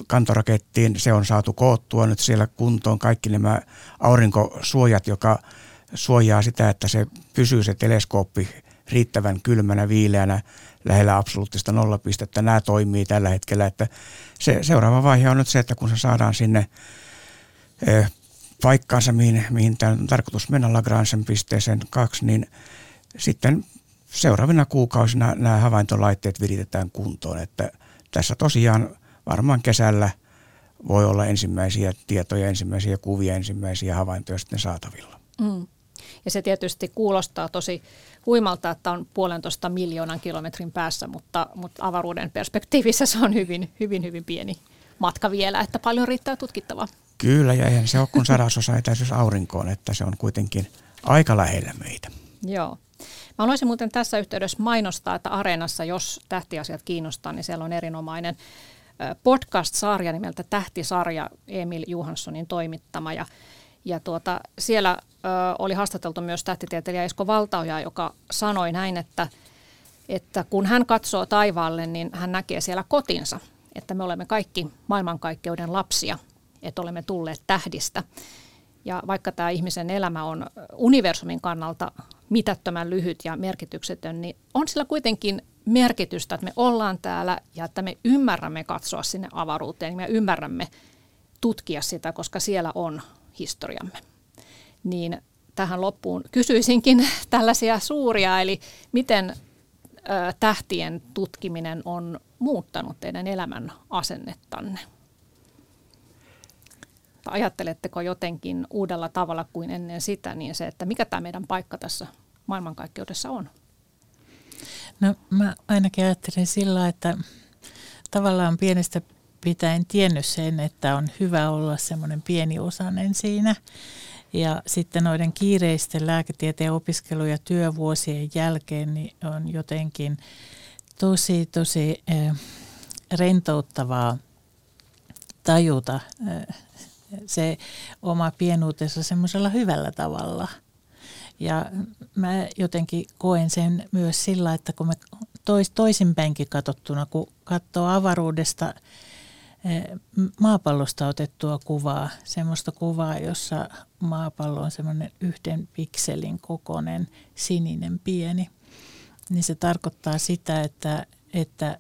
kantorakettiin, se on saatu koottua nyt siellä kuntoon kaikki nämä aurinkosuojat, joka suojaa sitä, että se pysyy se teleskooppi riittävän kylmänä, viileänä, lähellä absoluuttista nollapistettä. Nämä toimii tällä hetkellä, että se seuraava vaihe on nyt se, että kun se saadaan sinne e, paikkaansa, mihin, mihin tämä on tarkoitus mennä Lagrangen pisteeseen kaksi, niin sitten seuraavina kuukausina nämä havaintolaitteet viritetään kuntoon, että tässä tosiaan varmaan kesällä voi olla ensimmäisiä tietoja, ensimmäisiä kuvia, ensimmäisiä havaintoja sitten saatavilla. Mm. Ja se tietysti kuulostaa tosi huimalta, että on puolentoista miljoonan kilometrin päässä, mutta, mutta avaruuden perspektiivissä se on hyvin, hyvin, hyvin pieni matka vielä, että paljon riittää tutkittavaa. Kyllä, ja eihän se ole kuin sadasosa etäisyys aurinkoon, että se on kuitenkin aika lähellä meitä. Joo. Mä haluaisin muuten tässä yhteydessä mainostaa, että Areenassa, jos tähtiasiat kiinnostaa, niin siellä on erinomainen podcast-sarja nimeltä Tähtisarja Emil Johanssonin toimittama. Ja, ja tuota, siellä ö, oli haastateltu myös tähtitieteilijä Esko Valtaoja, joka sanoi näin, että, että kun hän katsoo taivaalle, niin hän näkee siellä kotinsa, että me olemme kaikki maailmankaikkeuden lapsia, että olemme tulleet tähdistä. Ja vaikka tämä ihmisen elämä on universumin kannalta mitättömän lyhyt ja merkityksetön, niin on sillä kuitenkin merkitystä, että me ollaan täällä ja että me ymmärrämme katsoa sinne avaruuteen, me ymmärrämme tutkia sitä, koska siellä on historiamme. Niin tähän loppuun kysyisinkin [laughs] tällaisia suuria, eli miten tähtien tutkiminen on muuttanut teidän elämän asennettanne? Ajatteletteko jotenkin uudella tavalla kuin ennen sitä, niin se, että mikä tämä meidän paikka tässä maailmankaikkeudessa on? No mä ainakin ajattelen sillä, että tavallaan pienestä pitäen tiennyt sen, että on hyvä olla semmoinen pieni osanen siinä. Ja sitten noiden kiireisten lääketieteen opiskelu- ja työvuosien jälkeen niin on jotenkin tosi, tosi äh, rentouttavaa tajuta äh, se oma pienuutensa semmoisella hyvällä tavalla. Ja mä jotenkin koen sen myös sillä, että kun me tois, toisinpäinkin katsottuna, kun katsoo avaruudesta – maapallosta otettua kuvaa, semmoista kuvaa, jossa maapallo on semmoinen yhden pikselin kokoinen sininen pieni, niin se tarkoittaa sitä, että, että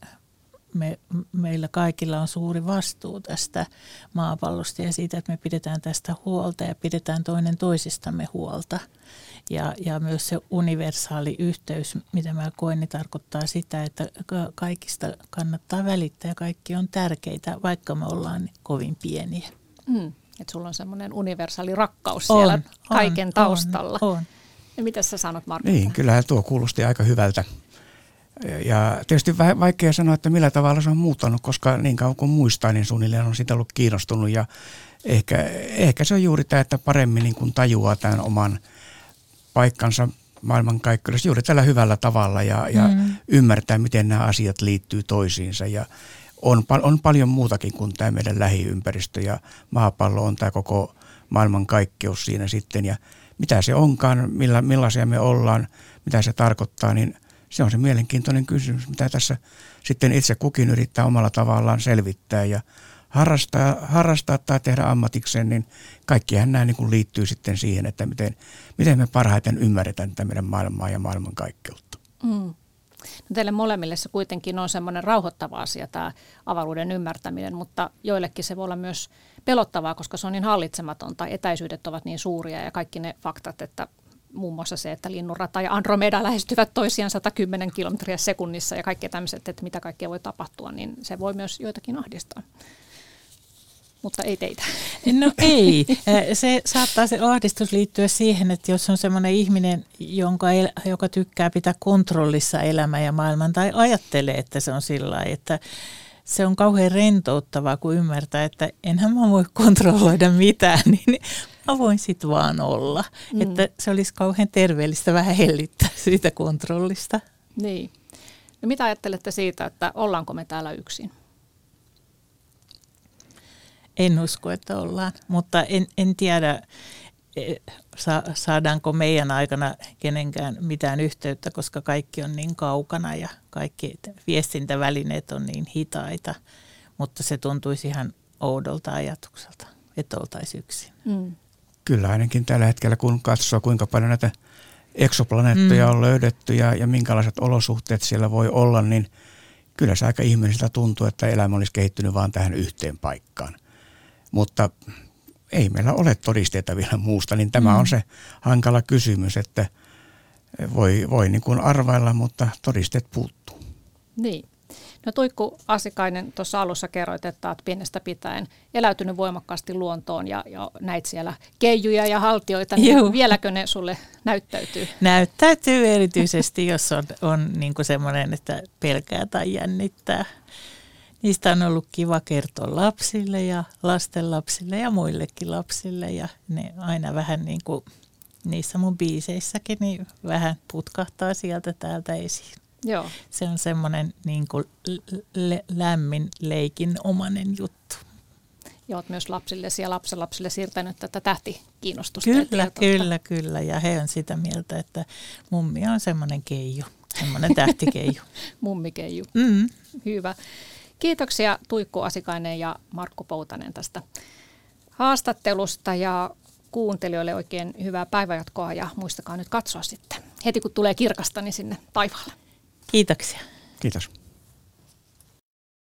me, meillä kaikilla on suuri vastuu tästä maapallosta ja siitä, että me pidetään tästä huolta ja pidetään toinen toisistamme huolta. Ja, ja myös se universaali yhteys, mitä mä koen, niin tarkoittaa sitä, että kaikista kannattaa välittää ja kaikki on tärkeitä, vaikka me ollaan kovin pieniä. Mm. Että sulla on semmoinen universaali rakkaus on, siellä kaiken on, taustalla. On, on. Ja mitä sä sanot, Marko? Niin, kyllähän tuo kuulosti aika hyvältä. Ja tietysti vähän vaikea sanoa, että millä tavalla se on muuttanut, koska niin kauan kuin muistaa, niin suunnilleen on sitä ollut kiinnostunut. Ja ehkä, ehkä se on juuri tämä, että paremmin niin kuin tajuaa tämän oman paikkansa maailmankaikkeudessa juuri tällä hyvällä tavalla ja, ja mm. ymmärtää, miten nämä asiat liittyy toisiinsa. Ja on, on paljon muutakin kuin tämä meidän lähiympäristö ja maapallo on tämä koko maailmankaikkeus siinä sitten. Ja mitä se onkaan, milla, millaisia me ollaan, mitä se tarkoittaa, niin se on se mielenkiintoinen kysymys, mitä tässä sitten itse kukin yrittää omalla tavallaan selvittää ja harrastaa, harrastaa tai tehdä ammatikseen, niin kaikkihan nämä niin kuin liittyy sitten siihen, että miten, miten me parhaiten ymmärretään tätä meidän maailmaa ja maailmankaikkeutta. Mm. No teille molemmille se kuitenkin on semmoinen rauhoittava asia tämä avaruuden ymmärtäminen, mutta joillekin se voi olla myös pelottavaa, koska se on niin hallitsematon tai etäisyydet ovat niin suuria ja kaikki ne faktat, että muun muassa se, että linnunrata ja Andromeda lähestyvät toisiaan 110 kilometriä sekunnissa ja kaikki tämmöiset, että mitä kaikkea voi tapahtua, niin se voi myös joitakin ahdistaa mutta ei teitä. No ei. Se saattaa se ahdistus liittyä siihen, että jos on sellainen ihminen, jonka, el, joka tykkää pitää kontrollissa elämä ja maailman tai ajattelee, että se on sillä että se on kauhean rentouttavaa, kun ymmärtää, että enhän mä voi kontrolloida mitään, [laughs] niin mä voin sit vaan olla. Mm. Että se olisi kauhean terveellistä vähän hellittää siitä kontrollista. Niin. No mitä ajattelette siitä, että ollaanko me täällä yksin? En usko, että ollaan, mutta en, en tiedä, e, saadaanko meidän aikana kenenkään mitään yhteyttä, koska kaikki on niin kaukana ja kaikki viestintävälineet on niin hitaita, mutta se tuntuisi ihan oudolta ajatukselta, että oltaisiin yksin. Mm. Kyllä ainakin tällä hetkellä, kun katsoo kuinka paljon näitä eksoplaneettoja mm. on löydetty ja, ja minkälaiset olosuhteet siellä voi olla, niin kyllä se aika ihmisiltä tuntuu, että elämä olisi kehittynyt vain tähän yhteen paikkaan – mutta ei meillä ole todisteita vielä muusta, niin tämä mm. on se hankala kysymys, että voi, voi niin kuin arvailla, mutta todisteet puuttuu. Niin. No Tuikku Asikainen, tuossa alussa kerroit, että olet pienestä pitäen eläytynyt voimakkaasti luontoon ja, ja näit siellä keijuja ja haltioita, niin Joo. vieläkö ne sulle näyttäytyy? Näyttäytyy erityisesti, jos on, on niin semmoinen, että pelkää tai jännittää. Niistä on ollut kiva kertoa lapsille ja lastenlapsille ja muillekin lapsille ja ne aina vähän niin kuin niissä mun biiseissäkin niin vähän putkahtaa sieltä täältä esiin. Joo. Se on semmoinen niin kuin l- lämmin leikin omanen juttu. Ja olet myös lapsille ja lapsenlapsille siirtänyt tätä tähtikiinnostusta. Kyllä, kyllä, kyllä. Ja he on sitä mieltä, että mummi on semmoinen keiju, semmoinen tähtikeiju. [laughs] Mummikeiju. Mm. Hyvä. Kiitoksia Tuikku Asikainen ja Markku Poutanen tästä haastattelusta ja kuuntelijoille oikein hyvää päivänjatkoa ja muistakaa nyt katsoa sitten heti kun tulee kirkasta niin sinne taivaalle. Kiitoksia. Kiitos.